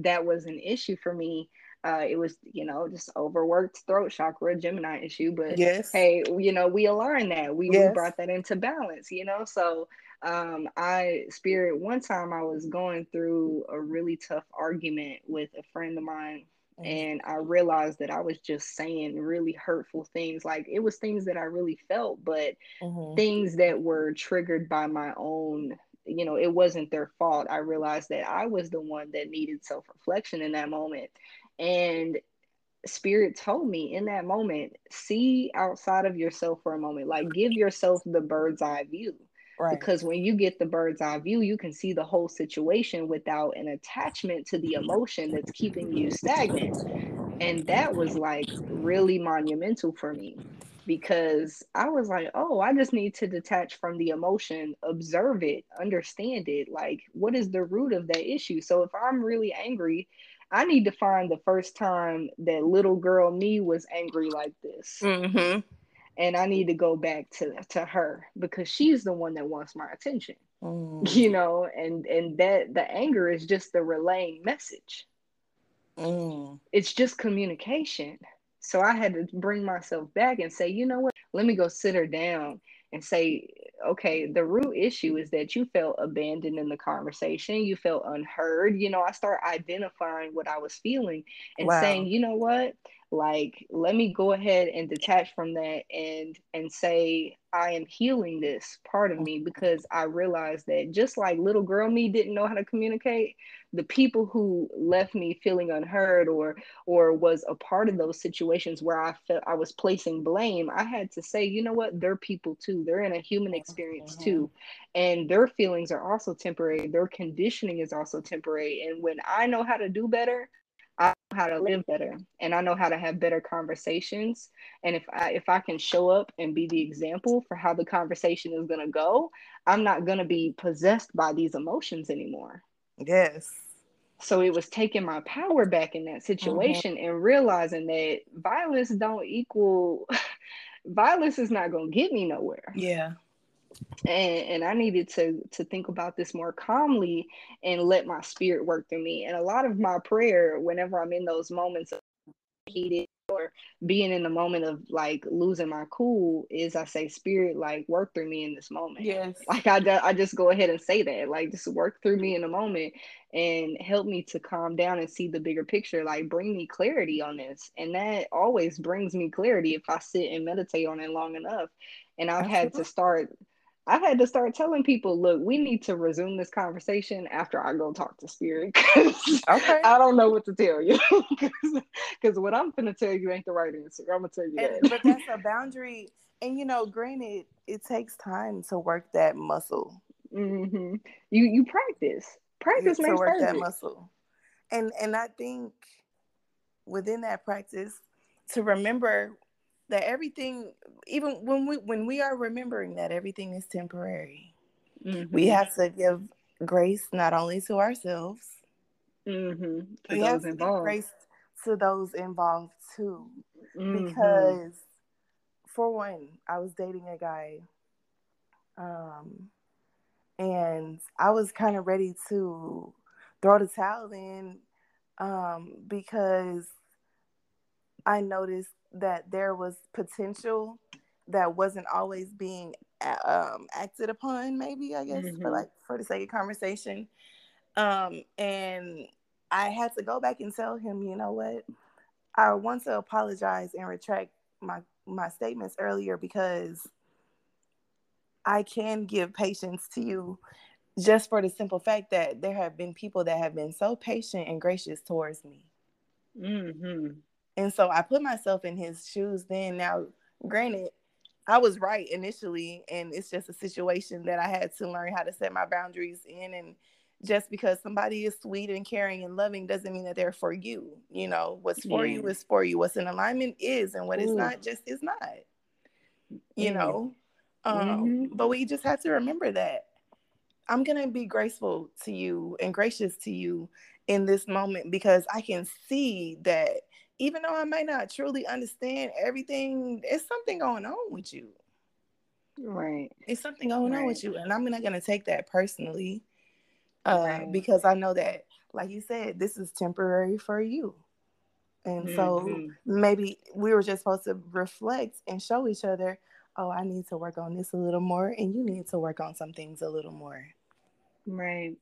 that was an issue for me. Uh, it was you know just overworked throat chakra Gemini issue but yes. hey you know we aligned that. We, yes. we brought that into balance you know? So um, I spirit one time I was going through a really tough argument with a friend of mine Mm-hmm. and I realized that I was just saying really hurtful things. Like it was things that I really felt, but mm-hmm. things that were triggered by my own, you know, it wasn't their fault. I realized that I was the one that needed self reflection in that moment. And spirit told me in that moment see outside of yourself for a moment like give yourself the bird's eye view Right. Because when you get the bird's eye view, you can see the whole situation without an attachment to the emotion that's keeping you stagnant. And that was like really monumental for me because I was like, oh, I just need to detach from the emotion, observe it, understand it. Like, what is the root of that issue? So if I'm really angry, I need to find the first time that little girl me was angry like this. Mm-hmm and I need to go back to to her because she's the one that wants my attention. Mm. You know, and and that the anger is just the relaying message. Mm. It's just communication. So I had to bring myself back and say, you know what? Let me go sit her down and say, okay, the root issue is that you felt abandoned in the conversation. You felt unheard. You know, I start identifying what I was feeling and wow. saying, you know what? like let me go ahead and detach from that and and say i am healing this part of me because i realized that just like little girl me didn't know how to communicate the people who left me feeling unheard or or was a part of those situations where i felt i was placing blame i had to say you know what they're people too they're in a human experience mm-hmm. too and their feelings are also temporary their conditioning is also temporary and when i know how to do better I know how to live better and I know how to have better conversations. And if I if I can show up and be the example for how the conversation is gonna go, I'm not gonna be possessed by these emotions anymore. Yes. So it was taking my power back in that mm-hmm. situation mm-hmm. and realizing that violence don't equal violence is not gonna get me nowhere. Yeah and, and I needed to to think about this more calmly and let my spirit work through me. And a lot of my prayer, whenever I'm in those moments of heated or being in the moment of like losing my cool, is I say, Spirit, like work through me in this moment. Yes. Like I, I just go ahead and say that, like just work through me in a moment and help me to calm down and see the bigger picture. Like bring me clarity on this, and that always brings me clarity if I sit and meditate on it long enough. And I've Absolutely. had to start I had to start telling people, look, we need to resume this conversation after I go talk to Spirit. okay. I don't know what to tell you. Because what I'm going to tell you ain't the right answer. I'm going to tell you and, that. but that's a boundary. And, you know, granted, it takes time to work that muscle. Mm-hmm. You you practice. Practice to work perfect. that muscle. And and I think within that practice, to remember that everything even when we when we are remembering that everything is temporary mm-hmm. we have to give grace not only to ourselves mm-hmm. to we have to give grace to those involved too mm-hmm. because for one i was dating a guy um and i was kind of ready to throw the towel in um because i noticed that there was potential that wasn't always being um, acted upon maybe i guess mm-hmm. for like for the sake of conversation um, and i had to go back and tell him you know what i want to apologize and retract my my statements earlier because i can give patience to you just for the simple fact that there have been people that have been so patient and gracious towards me mm-hmm. And so I put myself in his shoes then. Now, granted, I was right initially, and it's just a situation that I had to learn how to set my boundaries in. And just because somebody is sweet and caring and loving doesn't mean that they're for you. You know, what's for yeah. you is for you. What's in alignment is, and what Ooh. is not just is not. You know, um, mm-hmm. but we just have to remember that I'm gonna be graceful to you and gracious to you in this moment because I can see that even though I may not truly understand everything, there's something going on with you. Right. It's something going right. on with you. And I'm not going to take that personally uh, right. because I know that, like you said, this is temporary for you. And mm-hmm. so maybe we were just supposed to reflect and show each other, oh, I need to work on this a little more, and you need to work on some things a little more. Right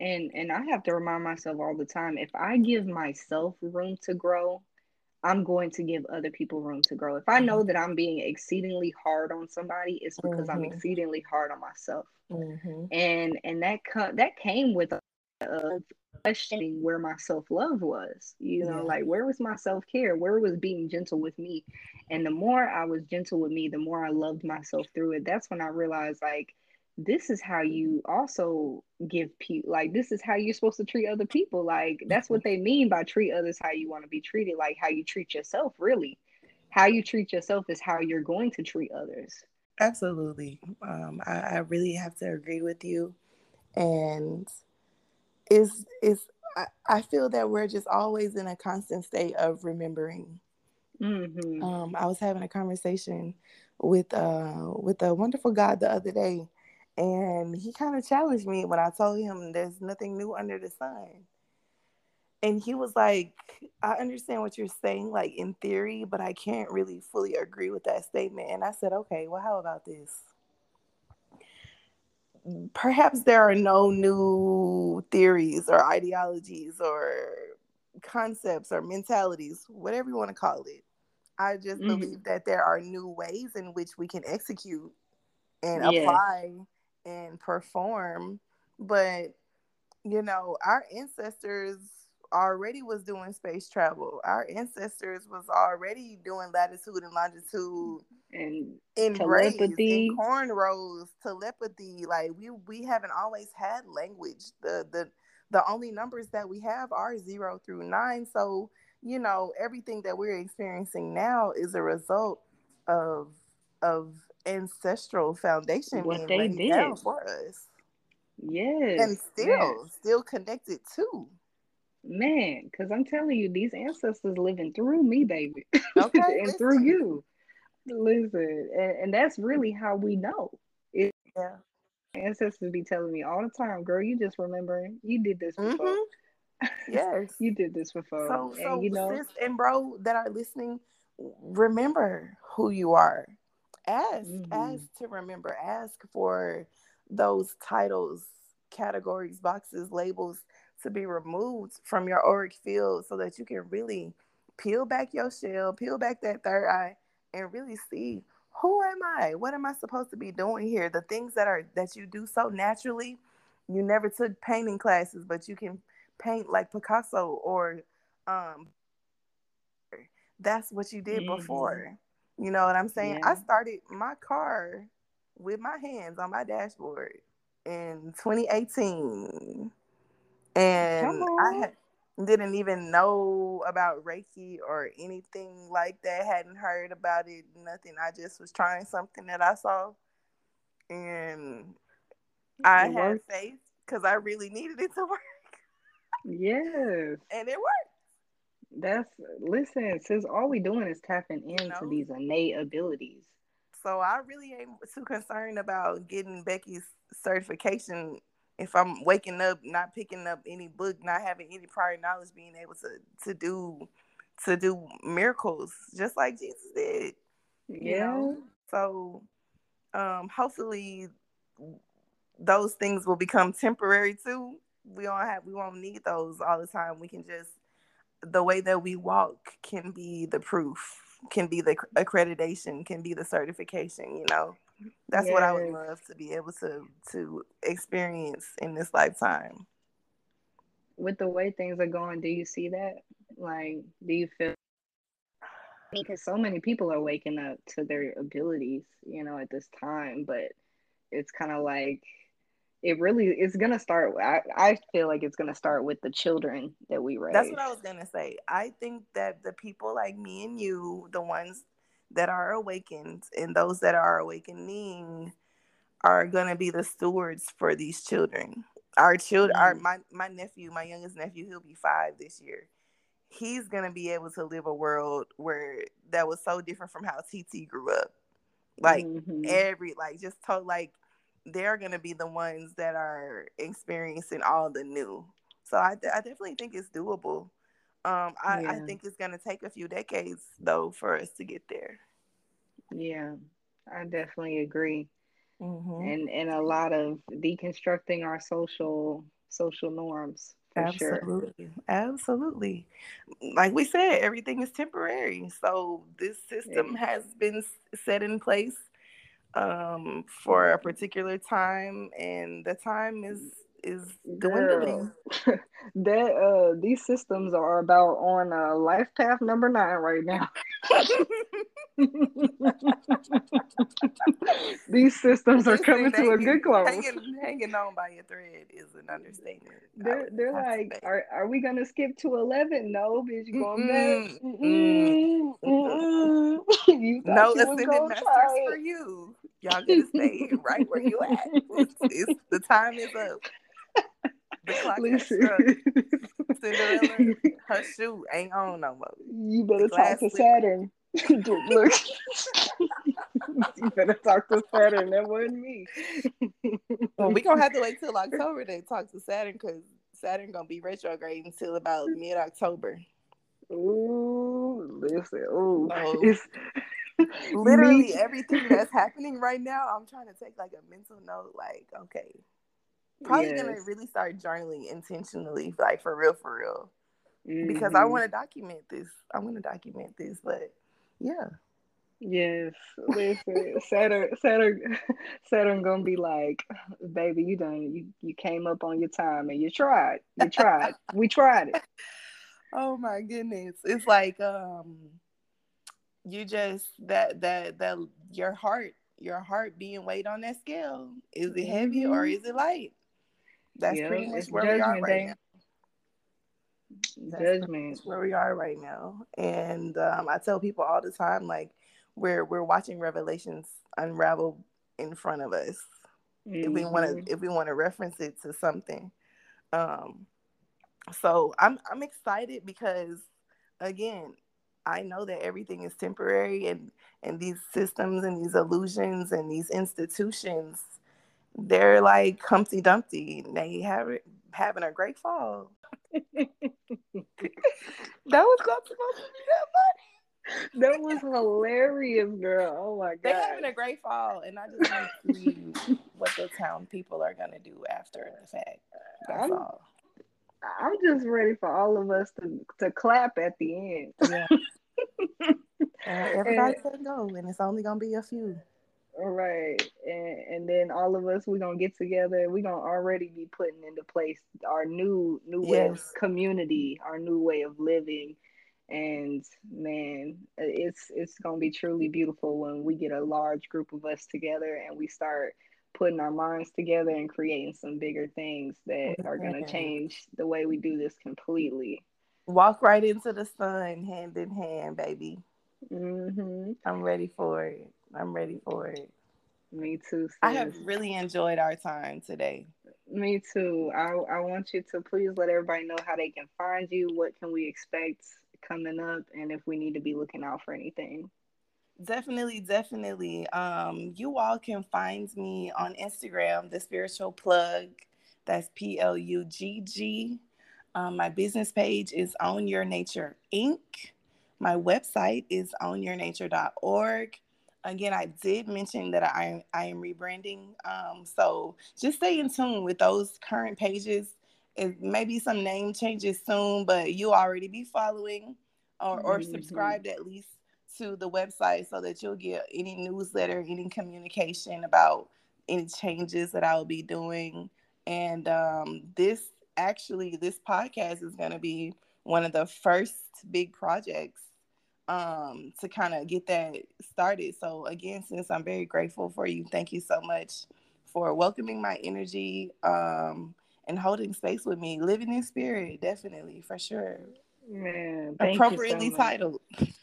and and I have to remind myself all the time if I give myself room to grow, I'm going to give other people room to grow. If I know mm-hmm. that I'm being exceedingly hard on somebody, it's because mm-hmm. I'm exceedingly hard on myself. Mm-hmm. And and that co- that came with a questioning where my self love was. You know, yeah. like where was my self care? Where was being gentle with me? And the more I was gentle with me, the more I loved myself through it. That's when I realized like this is how you also give people like this is how you're supposed to treat other people. Like that's what they mean by treat others how you want to be treated like how you treat yourself really. How you treat yourself is how you're going to treat others. Absolutely. Um, I, I really have to agree with you. And is is I, I feel that we're just always in a constant state of remembering. Mm-hmm. um, i was having a conversation with uh with a wonderful god the other day and he kind of challenged me when I told him there's nothing new under the sun. And he was like, I understand what you're saying, like in theory, but I can't really fully agree with that statement. And I said, okay, well, how about this? Perhaps there are no new theories or ideologies or concepts or mentalities, whatever you want to call it. I just mm-hmm. believe that there are new ways in which we can execute and yeah. apply and perform but you know our ancestors already was doing space travel. Our ancestors was already doing latitude and longitude and telepathy. And cornrows telepathy. Like we we haven't always had language. The the the only numbers that we have are zero through nine. So you know everything that we're experiencing now is a result of of ancestral foundation what they did for us. Yes, and still yes. still connected too. Man, because I'm telling you, these ancestors living through me, baby, okay, and listen. through you. Listen, and, and that's really how we know. It, yeah, ancestors be telling me all the time, "Girl, you just remembering you did this before." Mm-hmm. Yes, you did this before. So, and, so you know, sis and bro that are listening, remember who you are ask mm-hmm. ask to remember ask for those titles categories boxes labels to be removed from your auric field so that you can really peel back your shell peel back that third eye and really see who am i what am i supposed to be doing here the things that are that you do so naturally you never took painting classes but you can paint like picasso or um that's what you did mm-hmm. before you know what I'm saying? Yeah. I started my car with my hands on my dashboard in 2018. And I had, didn't even know about Reiki or anything like that. Hadn't heard about it, nothing. I just was trying something that I saw. And I had faith because I really needed it to work. Yes. and it worked. That's listen, since all we doing is tapping into you know? these innate abilities. So I really ain't too concerned about getting Becky's certification if I'm waking up, not picking up any book, not having any prior knowledge, being able to to do to do miracles just like Jesus did. You yeah. know? So um hopefully those things will become temporary too. We don't have we won't need those all the time. We can just the way that we walk can be the proof, can be the accreditation, can be the certification, you know. That's yes. what I would love to be able to to experience in this lifetime. With the way things are going, do you see that? Like, do you feel because so many people are waking up to their abilities, you know, at this time, but it's kind of like it really is going to start I, I feel like it's going to start with the children that we raise that's what i was going to say. I think that the people like me and you the ones that are awakened and those that are awakening are going to be the stewards for these children. Our children mm-hmm. our my, my nephew my youngest nephew he'll be five this year. He's going to be able to live a world where that was so different from how tt grew up. Like mm-hmm. every like just told like they're going to be the ones that are experiencing all the new. So I, I definitely think it's doable. Um, I, yeah. I think it's going to take a few decades though for us to get there. Yeah, I definitely agree. Mm-hmm. And and a lot of deconstructing our social social norms. Absolutely. Sure. Absolutely. Like we said, everything is temporary. So this system yeah. has been set in place um, for a particular time, and the time is is dwindling. that uh, these systems are about on uh, life path number nine right now. these systems are coming to a good close. Hanging, hanging on by a thread is an understatement. They're, they're like, are, are we gonna skip to eleven? No, bitch, you going back? Mm-mm. Mm-mm. you no ascended masters for you. Y'all gonna stay right where you at. It's, it's, the time is up. The clock Listen. Cinderella, her shoe ain't on no more. You better talk to Saturn. Look, you better talk to Saturn. That wasn't me. well, we gonna have to wait till October to talk to Saturn because Saturn gonna be retrograde until about mid October. Ooh, listen. Ooh, so, it's literally Me. everything that's happening right now, I'm trying to take like a mental note, like, okay, probably yes. gonna really start journaling intentionally, like for real, for real. Mm-hmm. Because I mm-hmm. want to document this. I want to document this, but yeah. Yes, listen, Saturn, Saturn, Saturn gonna be like, baby, you done, you you came up on your time and you tried, you tried, we tried it. Oh my goodness, it's like um, you just that that that your heart your heart being weighed on that scale is it heavy mm-hmm. or is it light that's yeah, pretty much where we are right day. now. That's judgment. where we are right now. And um, i tell people all the time like we're we're watching revelations unravel in front of us. Mm-hmm. if we want to if we want to reference it to something. Um so i'm i'm excited because again I know that everything is temporary and and these systems and these illusions and these institutions, they're like Humpty Dumpty. They have having a great fall. that was not supposed to be that funny. That was hilarious, girl. Oh my god. They're having a great fall, and I just want to see what the town people are gonna do after the fact. That's I'm, all. I'm just ready for all of us to, to clap at the end. Yeah. uh, everybody can go, and it's only gonna be a few. Right, and and then all of us we're gonna get together. We're gonna already be putting into place our new new yes. way of community, our new way of living, and man, it's it's gonna be truly beautiful when we get a large group of us together and we start putting our minds together and creating some bigger things that are going to change the way we do this completely. Walk right into the sun, hand in hand, baby. Mm-hmm. I'm ready for it. I'm ready for it. Me too. Sis. I have really enjoyed our time today. Me too. I I want you to please let everybody know how they can find you. What can we expect coming up, and if we need to be looking out for anything. Definitely, definitely. Um, you all can find me on Instagram, the spiritual plug. That's P L U G G. Um, my business page is Own Your Nature Inc. My website is ownyournature.org. Again, I did mention that I, I am rebranding. Um, so just stay in tune with those current pages. It may be some name changes soon, but you already be following or, or mm-hmm. subscribed at least to the website so that you'll get any newsletter, any communication about any changes that I will be doing. And um, this actually, this podcast is going to be one of the first big projects um, to kind of get that started. So again, since I'm very grateful for you, thank you so much for welcoming my energy um, and holding space with me. Living in spirit, definitely for sure. Man, appropriately so titled.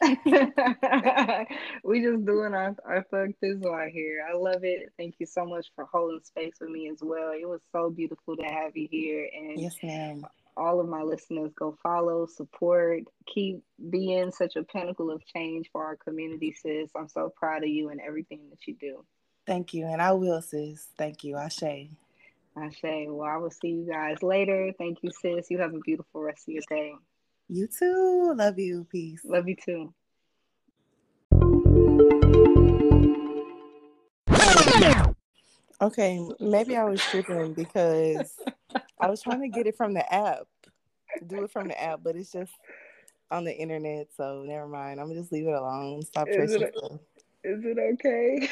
we just doing our, our thug thizzle out here. I love it. Thank you so much for holding space with me as well. It was so beautiful to have you here. And yes, ma'am. All of my listeners go follow, support, keep being such a pinnacle of change for our community, sis. I'm so proud of you and everything that you do. Thank you. And I will, sis. Thank you. Ashe. Ashe. Well, I will see you guys later. Thank you, sis. You have a beautiful rest of your day. You too. Love you. Peace. Love you too. Okay, maybe I was tripping because I was trying to get it from the app, do it from the app, but it's just on the internet. So never mind. I'm gonna just leave it alone. Stop tracing. is It, is it okay?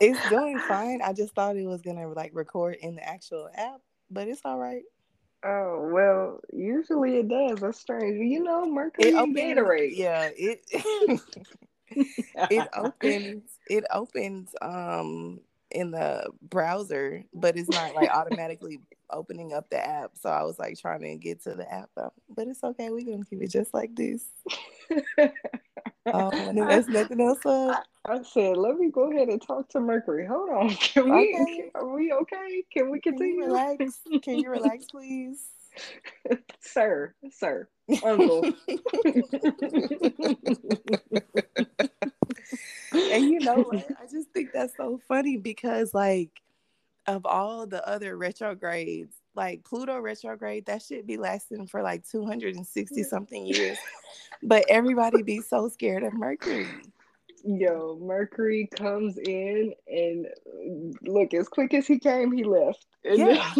it's doing fine. I just thought it was gonna like record in the actual app, but it's all right. Oh well, usually it does. That's strange. You know, Mercury it opens, Gatorade. Yeah, it it opens it opens um in the browser, but it's not like automatically opening up the app. So I was like trying to get to the app, but but it's okay. We're gonna keep it just like this. um, and there's nothing else. Uh, I, said, let me go ahead and talk to Mercury. Hold on. Can we? Okay. Are we okay? Can we continue? Can you relax? Can you relax, please? sir, sir, uncle. And you know what? I just think that's so funny because, like, of all the other retrogrades, like Pluto retrograde, that should be lasting for like 260 something years. But everybody be so scared of Mercury. Yo, Mercury comes in and look, as quick as he came, he left. And yeah.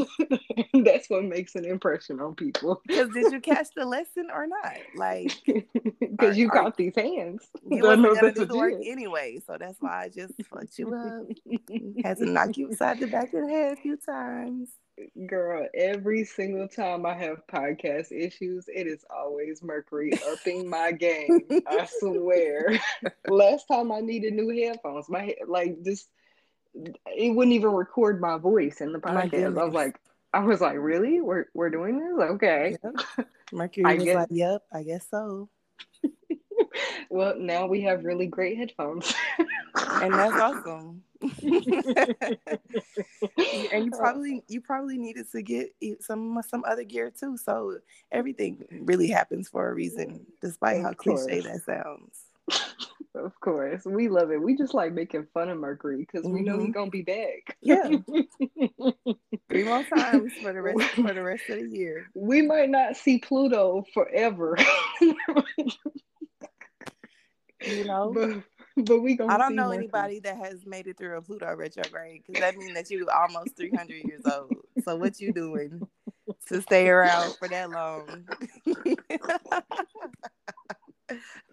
that's what makes an impression on people. Because did you catch the lesson or not? Like, because you caught these hands. You wasn't gonna do the work anyway, so that's why I just fucked you up. Had to knock you beside the back of the head a few times. Girl, every single time I have podcast issues, it is always Mercury upping my game. I swear. Last time I needed new headphones, my like just it wouldn't even record my voice in the podcast. I was like, I was like, really? We're we're doing this? Okay. Yep. Mercury I was guess, like, Yep, I guess so. well, now we have really great headphones. and that's awesome. and you probably you probably needed to get some some other gear too. So everything really happens for a reason, despite how cliche that sounds. Of course, we love it. We just like making fun of Mercury because mm-hmm. we know he's mm-hmm. gonna be back. Yeah, three more times for the rest for the rest of the year. We might not see Pluto forever. you know, but, but we gonna. I don't know anybody that has made it through a Pluto retrograde because that means that you're almost three hundred years old. So what you doing to stay around for that long?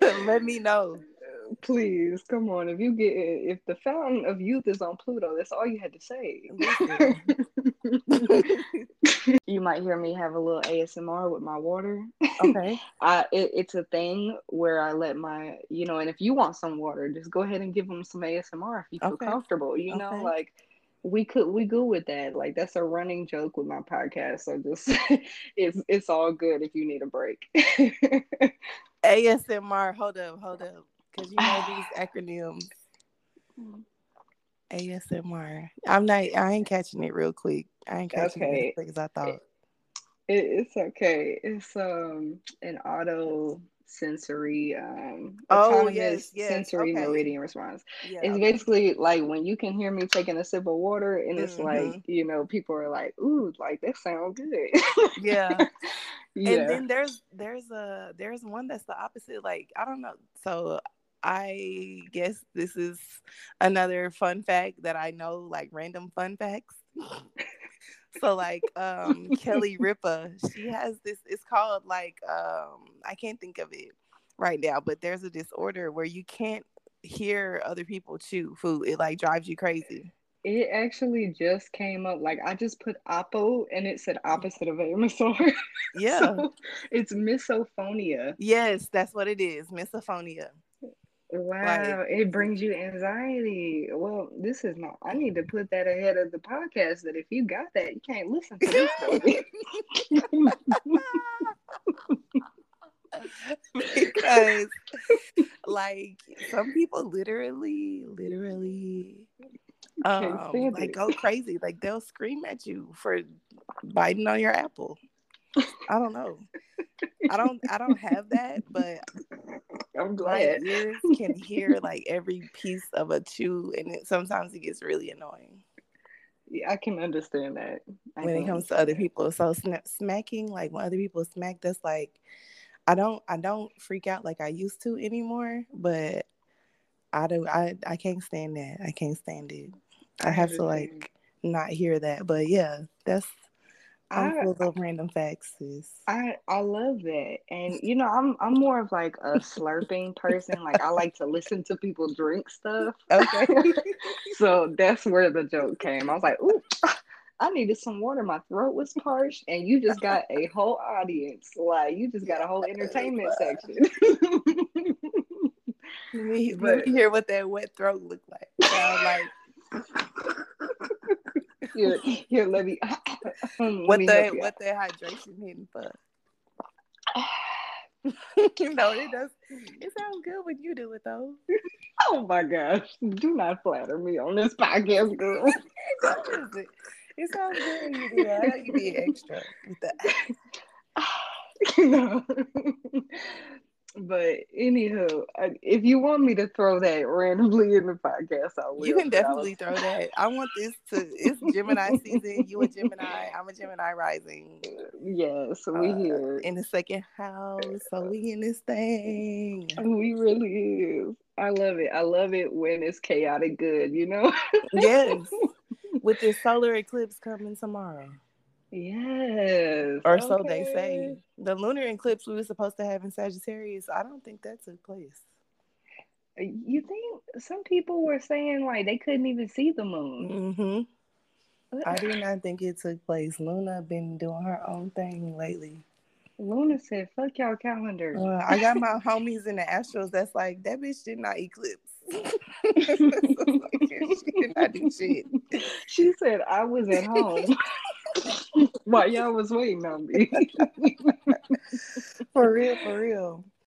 Let me know please come on if you get if the fountain of youth is on pluto that's all you had to say you might hear me have a little asmr with my water. Okay. I it, it's a thing where i let my you know and if you want some water just go ahead and give them some asmr if you feel okay. comfortable you know like we could we go with that. Like that's a running joke with my podcast. So just it's it's all good if you need a break. Asmr hold up hold up because you know these acronyms. Mm. ASMR. I'm not. I ain't catching it real quick. I ain't catching okay. it as quick as I thought. It, it's okay. It's um an auto sensory um oh yes, yes. sensory okay. meridian response yeah, it's okay. basically like when you can hear me taking a sip of water and it's mm-hmm. like you know people are like ooh like that sounds good yeah yeah and then there's there's a there's one that's the opposite like i don't know so I guess this is another fun fact that I know, like random fun facts. so like um Kelly Ripa, she has this it's called like um I can't think of it right now, but there's a disorder where you can't hear other people chew food. It like drives you crazy. It actually just came up. Like I just put Oppo and it said opposite of Amazon. Yeah. so it's misophonia. Yes, that's what it is. Misophonia. Wow, like, it brings you anxiety. Well, this is not. I need to put that ahead of the podcast. That if you got that, you can't listen to this. because, like, some people literally, literally, um, like go crazy. Like they'll scream at you for biting on your apple. I don't know. I don't I don't have that, but I'm glad. my ears can hear like every piece of a chew and it sometimes it gets really annoying. Yeah, I can understand that. I when it comes to other people. So sn- smacking, like when other people smack, that's like I don't I don't freak out like I used to anymore, but I do I I can't stand that. I can't stand it. I have to like not hear that. But yeah, that's I'm full of random facts, sis. I I love that, and you know, I'm I'm more of like a slurping person. Like I like to listen to people drink stuff. Okay, so that's where the joke came. I was like, ooh. I needed some water. My throat was parched, and you just got a whole audience. Like you just got a whole entertainment section. let, me, but, let me hear what that wet throat looked like. Like here, here, let me. Hmm, let what me the what the hydration hitting for? you know, it does. It sounds good when you do it, though. Oh my gosh! Do not flatter me on this podcast, girl. it, it sounds good when you do that. You be extra with that. no. But anywho, if you want me to throw that randomly in the podcast, I will. You can definitely throw that. I want this to. It's Gemini season. You a Gemini. I'm a Gemini rising. Yes, we uh, here in the second house. So we in this thing. We really is. I love it. I love it when it's chaotic good. You know. yes. With this solar eclipse coming tomorrow. Yes. Or okay. so they say. The lunar eclipse we were supposed to have in Sagittarius, I don't think that took place. You think some people were saying like they couldn't even see the moon? Mm-hmm. I do not think it took place. Luna been doing her own thing lately. Luna said, "Fuck y'all calendar." Uh, I got my homies in the Astros. That's like that bitch did not eclipse. she did not do shit. She said, "I was at home." While y'all was waiting on me. for real, for real.